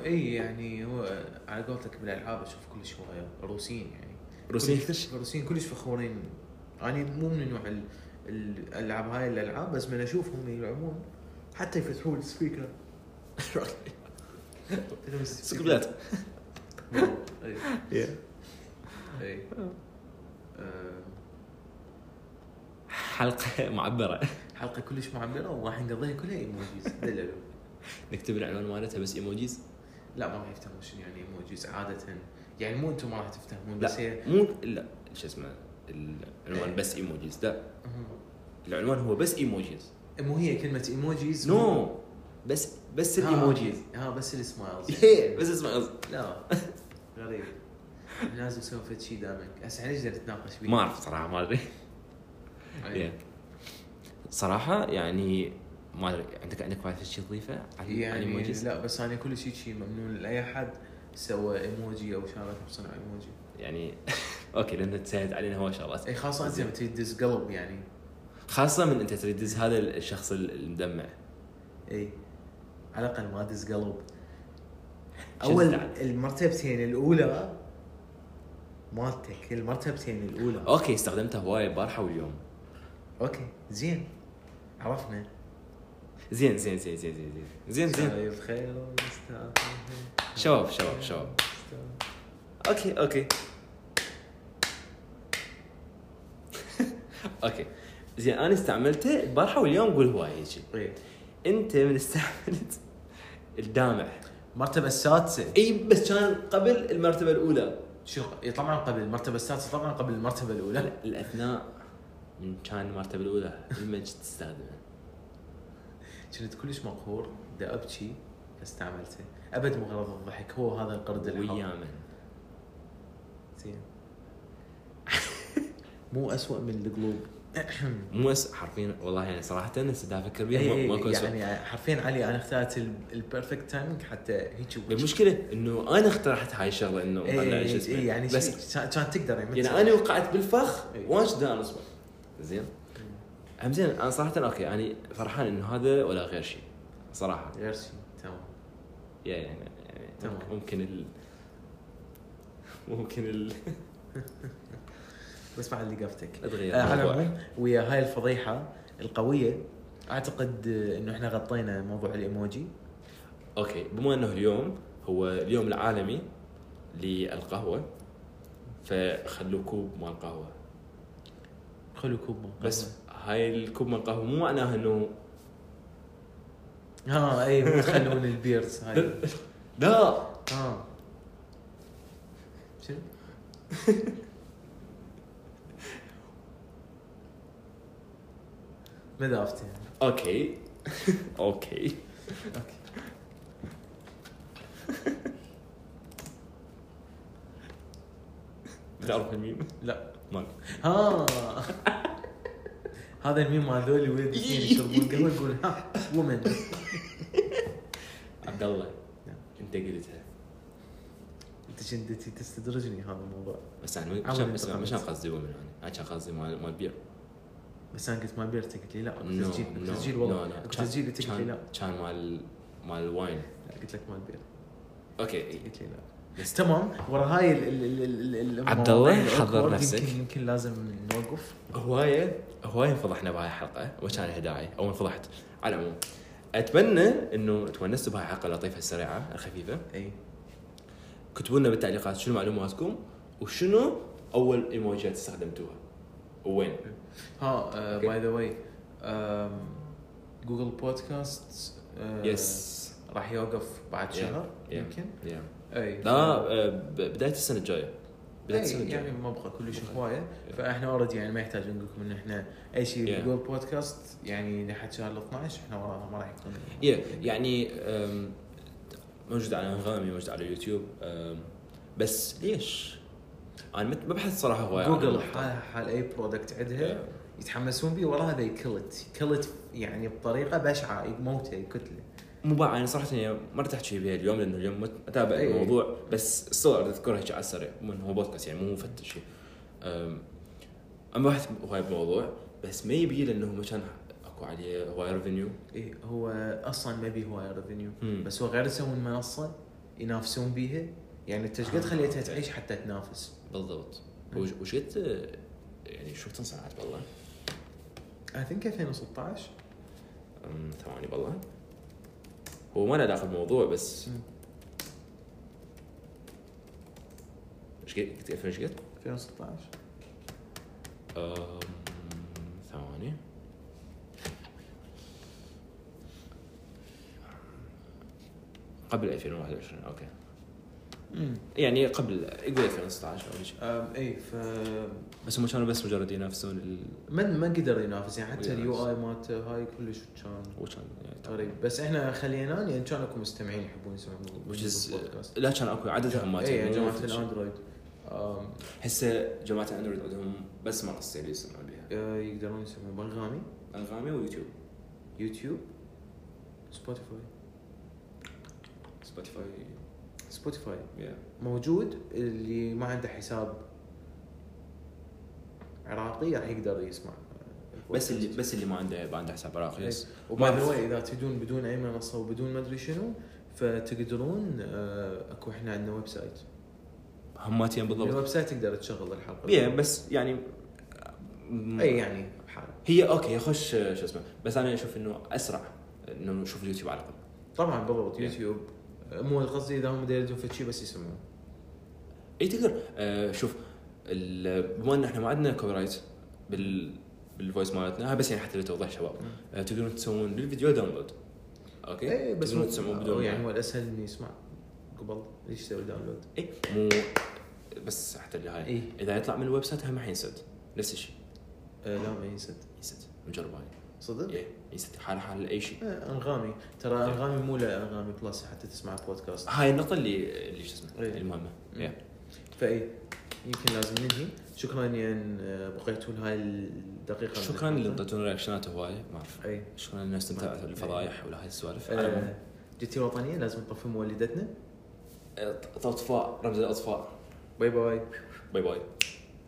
إي يعني هو على قولتك بالألعاب أشوف كلش هوايه روسيين يعني. روسيين؟ كلش- الروسيين كلش فخورين. أنا مو من نوع ال- الألعاب هاي الألعاب بس من أشوفهم يلعبون. حتى يفتحون ال speaker. сука блять إي. إي. حلقة معبرة. حلقة كلش معبره وراح نقضيها كلها emojis دللوا نكتب العنوان مالتها بس emojis لا ما راح يفتهمون شنو يعني emojis عادة. يعني مو أنتم ما راح تفتهمون بس لا هي مو لا شو اسمه العنوان بس emojis لا. العنوان هو بس emojis مو هي كلمة emojis no بس بس ال emojis ها بس ال smiles بس قصد لا. غريب. لازم نسوي فد شيء دائما هسه إحنا نقدر نتناقش فيه؟ ما أعرف صراحة ما أدري. أي. صراحة يعني ما أدري عندك عندك وايد شيء تضيفه؟ يعني ال emojis لا بس أنا كل شيء شيء ممنون. لاي أحد سوى ايموجي أو شارك بصنع ايموجي يعني okay لأن تسهلت علينا هواي شغلات. أي خاصة أنت. لما تريد تدز قلب يعني. خاصة من أنت تريد تدز هذا الشخص المدمع. أي على الأقل ما دز قلب. أول؟ المرتبتين الأولى مالتك المرتبتين الأولى. Okay استخدمتها هواي البارحه واليوم. Okay زين. عرفنا. زين زين زين زين زين زين. زين زين. خير. شباب شباب شباب. Okay okay. Okay. زين أنا استعملته البارحه واليوم قول هواي هيجي طيب أنت من استعملت الدامع. المرتبة السادسة. إي بس كان قبل المرتبة الأولى. شو إيه، طبعا قبل. المرتبة السادسة طبعا قبل المرتبة الأولى. لا الأثناء. كان المرتبه الأولى. لما تستخدمه. كنت كلش مقهور. دا أبكي فاستعملته أبد مو غرض الضحك. هو هذا القرد الحار ويا من زين. مو أسوأ من القلوب. مو أس... حرفيا والله يعني صراحة هسه دا أفكر بيها. إيه ما- ماكو اسوء يعني حرفيا علي أنا اخترت ال perfect timing حتى هيك. المشكلة إنه أنا اقترحت هاي الشغلة إنه أطلع إيه يعني بس بس كان كان تقدر يعني, يعني أنا وقعت بالفخ إيه. واش دا اصبر زين؟ هم زين أنا صراحة okay يعني فرحان إنه هذا ولا غير شيء صراحة. غير شيء تمام. يعني يعني, تمام. ممكن ال ممكن ال. بس بعد اللي قفتك آه على. العموم ويا هاي الفضيحة القوية أعتقد إنه إحنا غطينا موضوع ال emoji. Okay بما إنه اليوم هو اليوم العالمي للقهوة فخلوا كوب مال قهوه خلوا كوب من بس قهوة. هاي الكوب مال قهوه مو معناها إنه ها اي تخلون ال beers هاي. لا ها. شنو؟ ما دافتهم okay. Okay. Okay. بتعرف الميم؟ لا. مال ها هذا الميم مال ذول ولد اثنين يشربون قهوه يقول ها ومن عبد الله. انت قلتها انت كنت تستدرجني هذا الموضوع بس أنا مش. مش قصدي ومن أنا كان قصدي مال مال beer بس أنا قلت ما بيرت قلت لي لا تسجيل تسجيل والله تسجيل قلت لي لا كان مال مال ال wine لا، قلت لك مال beer okay قلت لي لا بس تمام ورا هاي ال ال ال ال ال عبد الله، حضر نفسك. يمكن يمكن لازم نوقف. هواية هواية انفضحنا بهاي الحلقة وكان داعي أو انفضحت على العموم أتمنى إنه تونستوا بهاي الحلقة اللطيفه السريعه الخفيفه إي. كتبوا لنا بالتعليقات شنو معلوماتكم وشنو أول إيموجيات استخدمتوها. وين؟ ها. By the way Google Podcasts راح يوقف بعد Yeah. شهر Yeah. يمكن؟ يا أي. لا آه، بداية السنة الجاية. بداية السنة أي، يعني الجايه ما أبغى كلش هواية. فإحنا already يعني ما يحتاج نقول لكم إن إحنا أي شيء Yeah. جوجل بودكاست يعني لحد شهر ال 12 إحنا وراها ما راح يكون. يعني موجود على إنغامي موجود على يوتيوب آم، بس ليش؟ أنا مت- ببحث صراحة هواي عن جوجل. حالها حال أي product عندها Yeah. يتحمسون به ورا هذا يكلت يكلت يعني بطريقة بشعة يموته يكتله مو بقى يعني صراحة يعني ما رح احكي بها اليوم لأنه اليوم أتابع أي. الموضوع بس الصور أذكرها هيك على السريع مو إنه هو بودكاست يعني مو مفتش شيء أما بحث هواي بموضوع بس ما يبي لأنه كان أكو عليه هواي revenue اي هو أصلا ما بيه هواي revenue. بس هو غير يسوون منصة ينافسون بيها. يعني إنت قد خليتها تعيش حتى تنافس؟ بالضبط. وش وش قد يعني شو انصنعت بالله؟ I think 2016 أم، ثواني بالله هو ما له علاقه بالموضوع بس مم. إيش قلت 2000 إيش قد؟ 2016 أم، ثواني. قبل 2021 okay. امم يعني قبل يقول 2016 أو شيء. اي ف بس هم كانوا بس مجرد ينافسون ال... ما ما قدر ينافس؟ يعني حتى. ال UI مالته هاي كلش كان. وكان غريب بس إحنا خليناه لأن كان اكو مستمعين يحبون يسمعون البودكاست. لا كان أكو عددهم ما اي يعني مو جماعة. الأندرويد. هسه جماعة الأندرويد عندهم بس منصة اللي يسمعون بها آه، يقدرون يسمعون بأنغامي. أنغامي ويوتيوب. يوتيوب. سبوتيفاي. سبوتيفاي. سبوتيفاي. yeah موجود اللي ما عنده حساب عراقي راح يقدر يسمع بس اللي بس اللي ما عنده ما عنده حساب عراقي yes و by the. way إذا تريدون بدون أي منصة وبدون ما أدري شنو فتقدرون آه، أكو إحنا عندنا website. هماتين بالضبط. ال website تقدر تشغل الحلقة. يا بس يعني م- اي يعني بحال. هي okay خوش شو اسمه بس أنا أشوف إنه أسرع إنه نشوف اليوتيوب على الأقل. طبعا بالضبط يوتيوب. مو قصدي إذا هم يريدون فد شيء بس يسمعون. اي تقدر آه شوف بما إن إحنا ما عندنا copyright بال بال voice مالتنا. هاي بس يعني حتى لتوضح شباب. آه تقدرون تسوون للفيديو download okay؟ اي بس تقدرون مو تسمعون بدون يعني هو الأسهل إنه يسمع قبل. ليش تسوي download؟ اي مو بس حتى اللي هاي. اي إذا يطلع من ال website هم راح ينسد نفس الشيء. آه لا ما ينسد. ينسد. مجرب هاي. صدق؟ إيه ينسد. حال حال أي شيء. آه أنغامي. ترى أنغامي مو أنغامي Plus حتى تسمع بودكاست هاي النقطة اللي اللي شو اسمه؟ إيه. المهمة. مم. إيه. فاي يمكن لازم ننهي شكرا إن آه، بقيتوا لهاي الدقيقة. شكرا اللي الحلقة. انطيتونا reaction ات هواية ما أعرف. أي. شكرا انه استمتعت بالفضايح ولا هاي السوالف. آه العموم. جتي وطنيه لازم نطفي مولدتنا. اطفاء رمز الأطفاء. bye bye. bye bye.